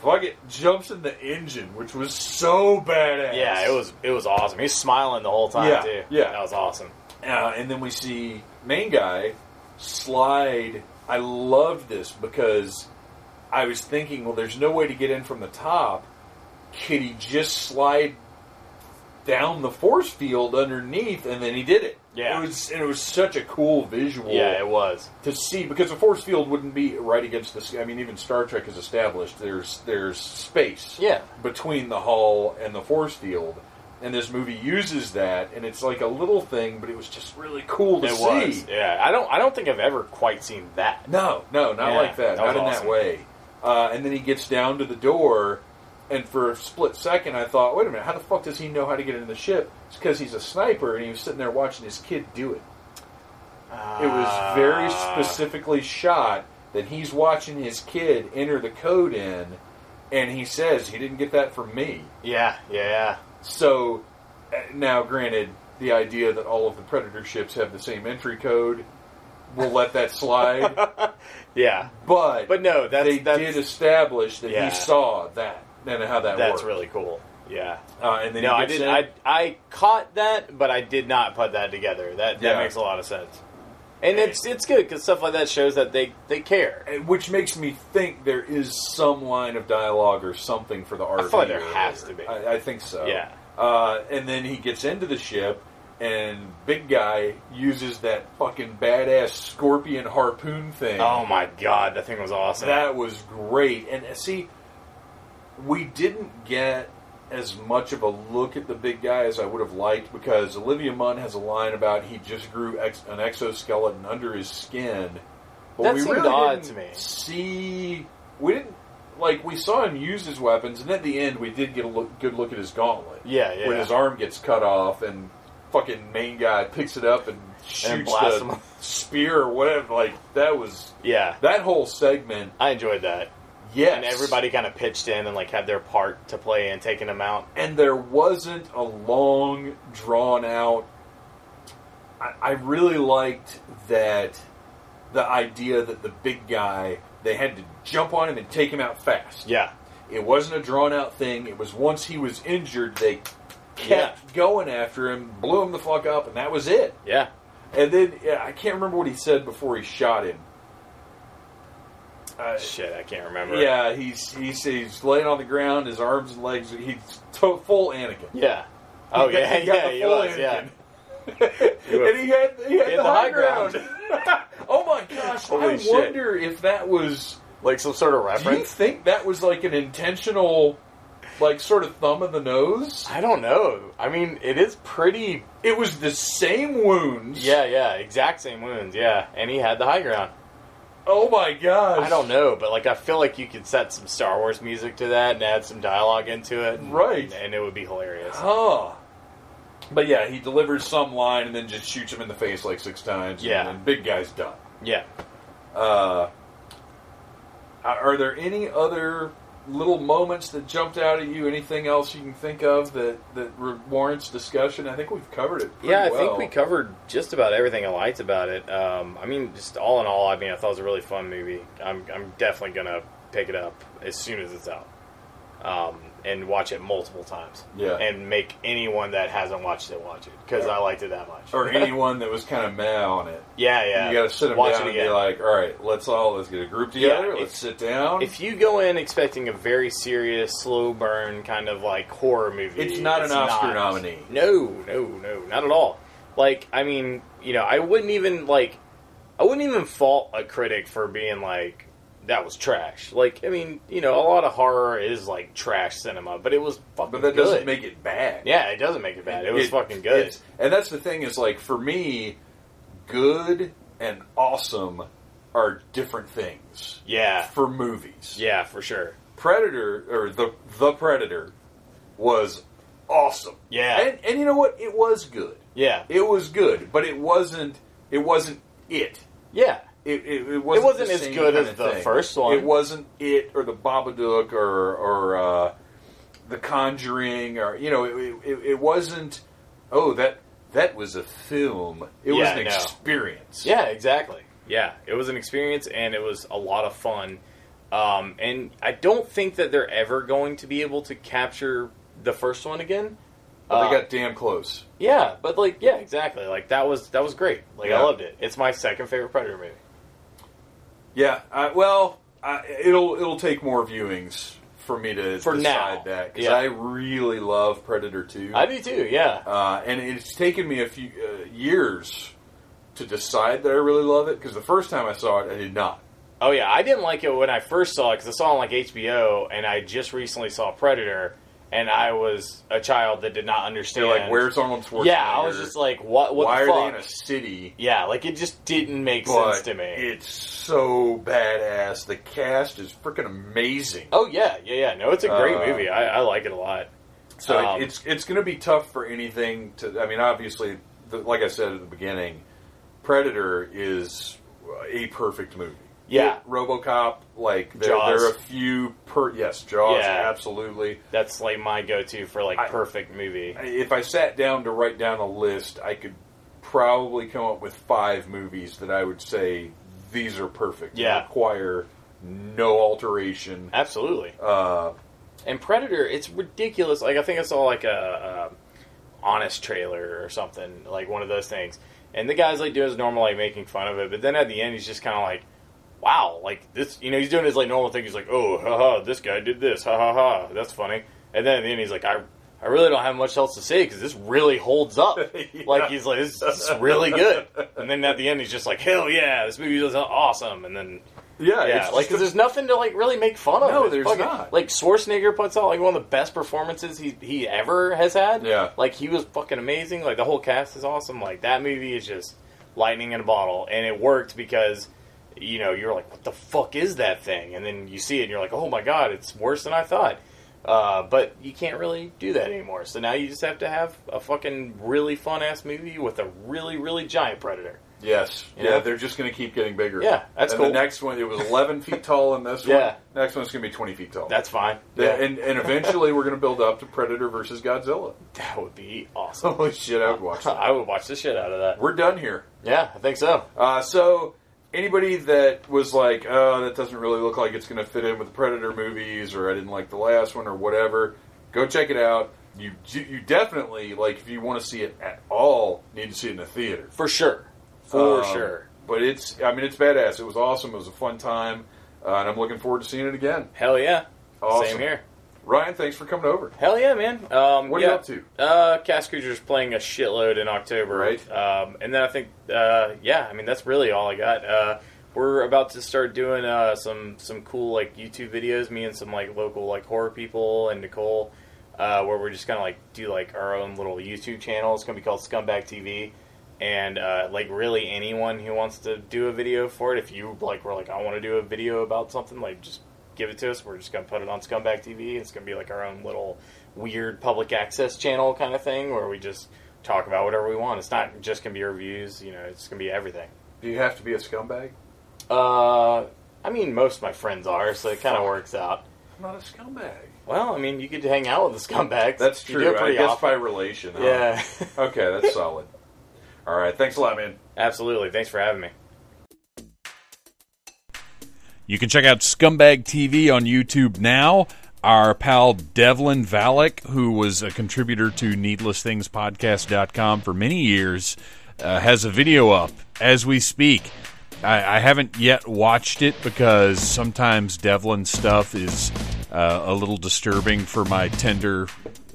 Fuck it, jumps in the engine, which was so badass. Yeah, it was it was awesome. He's smiling the whole time Yeah, too. yeah. That was awesome. Uh, and then we see main guy slide. I loved this because I was thinking, well, there's no way to get in from the top. Could he just slide down the force field underneath? And then he did it. Yeah. it was and it was such a cool visual. Yeah, it was. to see because the force field wouldn't be right against the. sky. I mean, even Star Trek has established there's there's space Yeah. between the hull and the force field, and this movie uses that, and it's like a little thing, but it was just really cool to It see. was. Yeah. I don't I don't think I've ever quite seen that. No, no, not Yeah, like that, that not in awesome. that way. Uh, and then he gets down to the door, and for a split second, I thought, wait a minute, how the fuck does he know how to get into the ship? It's because he's a sniper, and he was sitting there watching his kid do it. It was very Ah. specifically shot that he's watching his kid enter the code in, and he says he didn't get that from me. Yeah, yeah, yeah. So uh, now, granted, the idea that all of the Predator ships have the same entry code, we'll let that slide. Yeah. But But no, that's they that's did establish that Yeah. he saw that and how that that's worked. really cool. Yeah. Uh, and then No, I did. I I caught that, but I did not put that together. That that Yeah. makes a lot of sense. And it's it's good because stuff like that shows that they they care. and- which makes me think there is some line of dialogue or something for the RV. feel like there has to be. I, I think so. Yeah. Uh, and then he gets into the ship, and big guy uses that fucking badass scorpion harpoon thing. Oh my god, that thing was awesome. That was great. And uh, see, we didn't get as much of a look at the big guy as I would have liked because Olivia Munn has a line about he just grew ex- an exoskeleton under his skin. But That we seemed really odd didn't to me. See, we didn't like we saw him use his weapons, and at the end we did get a look, good look at his gauntlet. Yeah, yeah. When his arm gets cut off and fucking main guy picks it up and shoots blasts the him. spear or whatever. Like that was yeah, that whole segment. I enjoyed that. Yes, And everybody kind of pitched in and like had their part to play in taking them out. and there wasn't a long, drawn out. I, I really liked that the idea that the big guy they had to jump on him and take him out fast. Yeah, It wasn't a drawn out thing. It was once he was injured, they kept going after him, blew him the fuck up, and that was it. yeah. And then yeah, I can't remember what he said before he shot him. Uh, Shit, I can't remember. yeah, he's he's he's laying on the ground, his arms and legs. He's to, full Anakin. yeah. Oh He got- yeah, he got yeah. the He full was. Yeah. Anakin. and he had he had, the, high ground. ground. oh my gosh! Holy I shit. wonder if that was. Like some sort of Do you reference. think that was like an intentional, like sort of thumb of the nose? I don't know. I mean, it is pretty. It was the same wounds. Yeah, yeah. Exact same wounds. Yeah, and he had the high ground. Oh my gosh! I don't know, but like I feel like you could set some Star Wars music to that and add some dialogue into it, and, Right. And it would be hilarious. Huh. But yeah, he delivers some line and then just shoots him in the face like six times. Yeah. and then big guy's done. Yeah. Uh, are there any other little moments that jumped out at you? Anything else you can think of that that warrants discussion? I think we've covered it. Pretty Yeah, I well. think we covered just about everything I liked about it. Um, I mean, just all in all, I mean, I thought it was a really fun movie. I'm, I'm definitely gonna pick it up as soon as it's out. um, and watch it multiple times. Yeah. and make anyone that hasn't watched it watch it because I liked it that much. or anyone that was kind of mad on it. yeah, yeah. You got to sit them watch down it and again. be like, all right, let's all let's get a group together. Yeah, let's if- sit down. if you go in expecting a very serious, slow burn kind of like horror movie, It's not an Oscar nominee. No, no, no, not at all. Like, I mean, you know, I wouldn't even like, I wouldn't even fault a critic for being like that was trash. Like, I mean, you know, a lot of horror is like trash cinema, but it was fucking but that good. doesn't make it bad. yeah, it doesn't make it bad. It, was fucking good. And that's the thing is like for me, good and awesome are different things Yeah, for movies. yeah, for sure. Predator or the the Predator was awesome. Yeah. and, and you know what? It was good. Yeah, It was good, but it wasn't. It wasn't it. yeah, It, it, it wasn't, wasn't as good as the thing. first one. It wasn't it or the Babadook or or uh, the Conjuring or you know it, it, it wasn't. Oh, that that was a film. It was an no. experience. Yeah, exactly. Yeah, it was an experience and it was a lot of fun. Um, and I don't think that they're ever going to be able to capture the first one again. but Uh, they got damn close. yeah, but like, yeah, exactly. Like that was that was great. Like Yeah. I loved it. It's my second favorite Predator movie. Yeah. Uh, well, uh, it'll it'll take more viewings for me to For decide now. that because Yeah. I really love Predator Two. I do too. Yeah, uh, and it's taken me a few uh, years to decide that I really love it because the first time I saw it, I did not. Oh yeah, I didn't like it when I first saw it because I saw it on like HBO, and I just recently saw Predator, and I was a child that did not understand. You're like, "Where's Arnold Schwarzenegger? Yeah, I was just like, what? What why the are they in a city?" yeah, like it just didn't make But sense to me. it's so badass. The cast is freaking amazing. Oh yeah, yeah, yeah. No, it's a great Uh, movie. I, I like it a lot. So Um, it's it's going to be tough for anything to. I mean, obviously, the, like I said at the beginning, Predator is a perfect movie. Yeah. RoboCop. Like there, Jaws. there are a few per. Yes, Jaws. Yeah. Absolutely. That's like my go-to for like I- perfect movie. If I sat down to write down a list, I could probably come up with five movies that I would say these are perfect. Yeah. require no alteration. Absolutely. Uh, And Predator, it's ridiculous. Like I think I saw like a, a honest trailer or something, like one of those things. And the guy's like doing his normal, like making fun of it. But then at the end, he's just kind of like, "Wow, like this." You know, he's doing his like normal thing. He's like, "Oh, haha, this guy did this, ha ha ha, that's funny." And then at the end, he's like, "I." I really don't have much else to say because this really holds up. Yeah. Like he's like, this is really good. And then at the end, he's just like, hell yeah, this movie is awesome. And then yeah, yeah, like because there's nothing to like really make fun of. No, It's there's fucking- not. Like Schwarzenegger puts out like one of the best performances he he ever has had. Yeah. like he was fucking amazing. Like the whole cast is awesome. Like that movie is just lightning in a bottle, and it worked because you know you're like, what the fuck is that thing? And then you see it, and you're like, oh my god, it's worse than I thought. Uh, but you can't really do that anymore. So now you just have to have a fucking really fun ass movie with a really really giant predator. Yes. You yeah, know? they're just going to keep getting bigger. Yeah, that's and cool. the next one, it was 11 feet tall in this Yeah. one. Next one's going to be 20 feet tall. That's fine. Yeah, and, and eventually we're going to build up to Predator versus Godzilla. that would be awesome. Holy shit, I would watch that. I would watch the shit out of that. We're done here. Yeah, I think so. Uh, so, anybody that was like, oh, that doesn't really look like it's going to fit in with the Predator movies, or I didn't like the last one, or whatever, go check it out. You you definitely, like, if you want to see it at all, need to see it in the theater. For sure. For Um, sure. But it's, I mean, it's badass. It was awesome. It was a fun time. Uh, and I'm looking forward to seeing it again. Hell yeah. Awesome. Same here. Ryan, thanks for coming over. Hell yeah, man. Um, What are yeah. you up to? Uh, Cast Cruiser's playing a shitload in October. Right. Um, and then I think, uh, yeah, I mean, that's really all I got. Uh, we're about to start doing uh, some some cool like YouTube videos. Me and some like local like horror people and Nicole, uh, where we're just gonna like do like our own little YouTube channel. It's gonna be called Scumbag TV, and uh, like really anyone who wants to do a video for it. If you like, were like, I want to do a video about something, like just give it to us. We're just gonna put it on Scumbag TV. It's gonna be like our own little weird public access channel kind of thing where we just talk about whatever we want. It's not just gonna be reviews. You know, it's gonna be everything. Do you have to be a scumbag? Uh, I mean, most of my friends are, so it kind of works out. I'm not a scumbag. Well, I mean, you could hang out with the scumbags. That's true. I guess often. by relation. huh? Yeah, Okay, that's solid. All right, thanks a lot, man. absolutely. Thanks for having me. You can check out Scumbag TV on YouTube now. Our pal Devlin Valek, who was a contributor to needlessthingspodcast.com for many years, uh, has a video up as we speak. I, I, haven't yet watched it because sometimes Devlin's stuff is uh, a little disturbing for my tender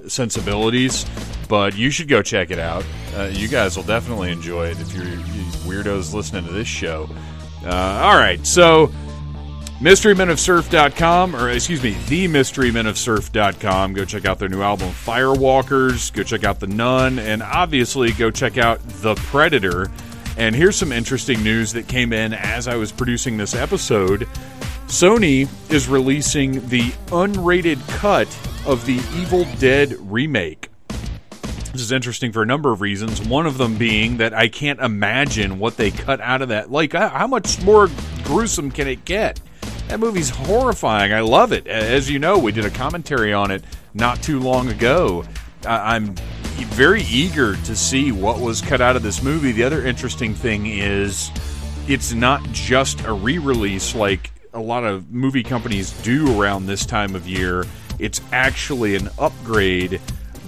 sensibilities, but you should go check it out. Uh, you guys will definitely enjoy it if you're weirdos listening to this show. Uh, all right, so MysteryMenOfSurf.com, or excuse me, TheMysteryMenOfSurf.com. Go check out their new album, Firewalkers. Go check out The Nun, and obviously go check out The Predator. And here's some interesting news that came in as I was producing this episode. Sony is releasing the unrated cut of the Evil Dead remake. This is interesting for a number of reasons. One of them being that I can't imagine what they cut out of that. Like, how much more gruesome can it get? That movie's horrifying. I love it. As you know, we did a commentary on it not too long ago. I'm very eager to see what was cut out of this movie. The other interesting thing is it's not just a re release like a lot of movie companies do around this time of year. It's actually an upgrade,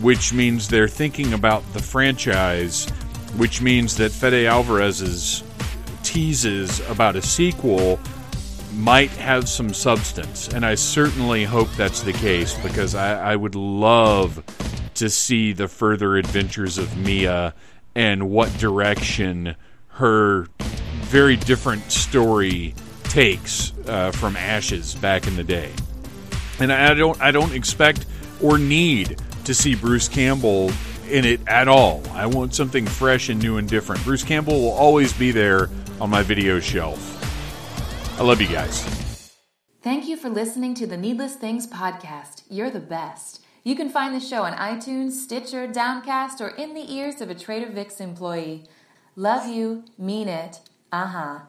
which means they're thinking about the franchise, which means that Fede Alvarez's teases about a sequel might have some substance, and I certainly hope that's the case because I, I would love to see the further adventures of Mia and what direction her very different story takes uh, from Ash's back in the day. And I don't, I don't expect or need to see Bruce Campbell in it at all. I want something fresh and new and different. Bruce Campbell will always be there on my video shelf. I love you guys. Thank you for listening to the Needless Things podcast. You're the best. You can find the show on iTunes, Stitcher, Downcast, or in the ears of a Trader Vic's employee. Love you, mean it. Uh huh.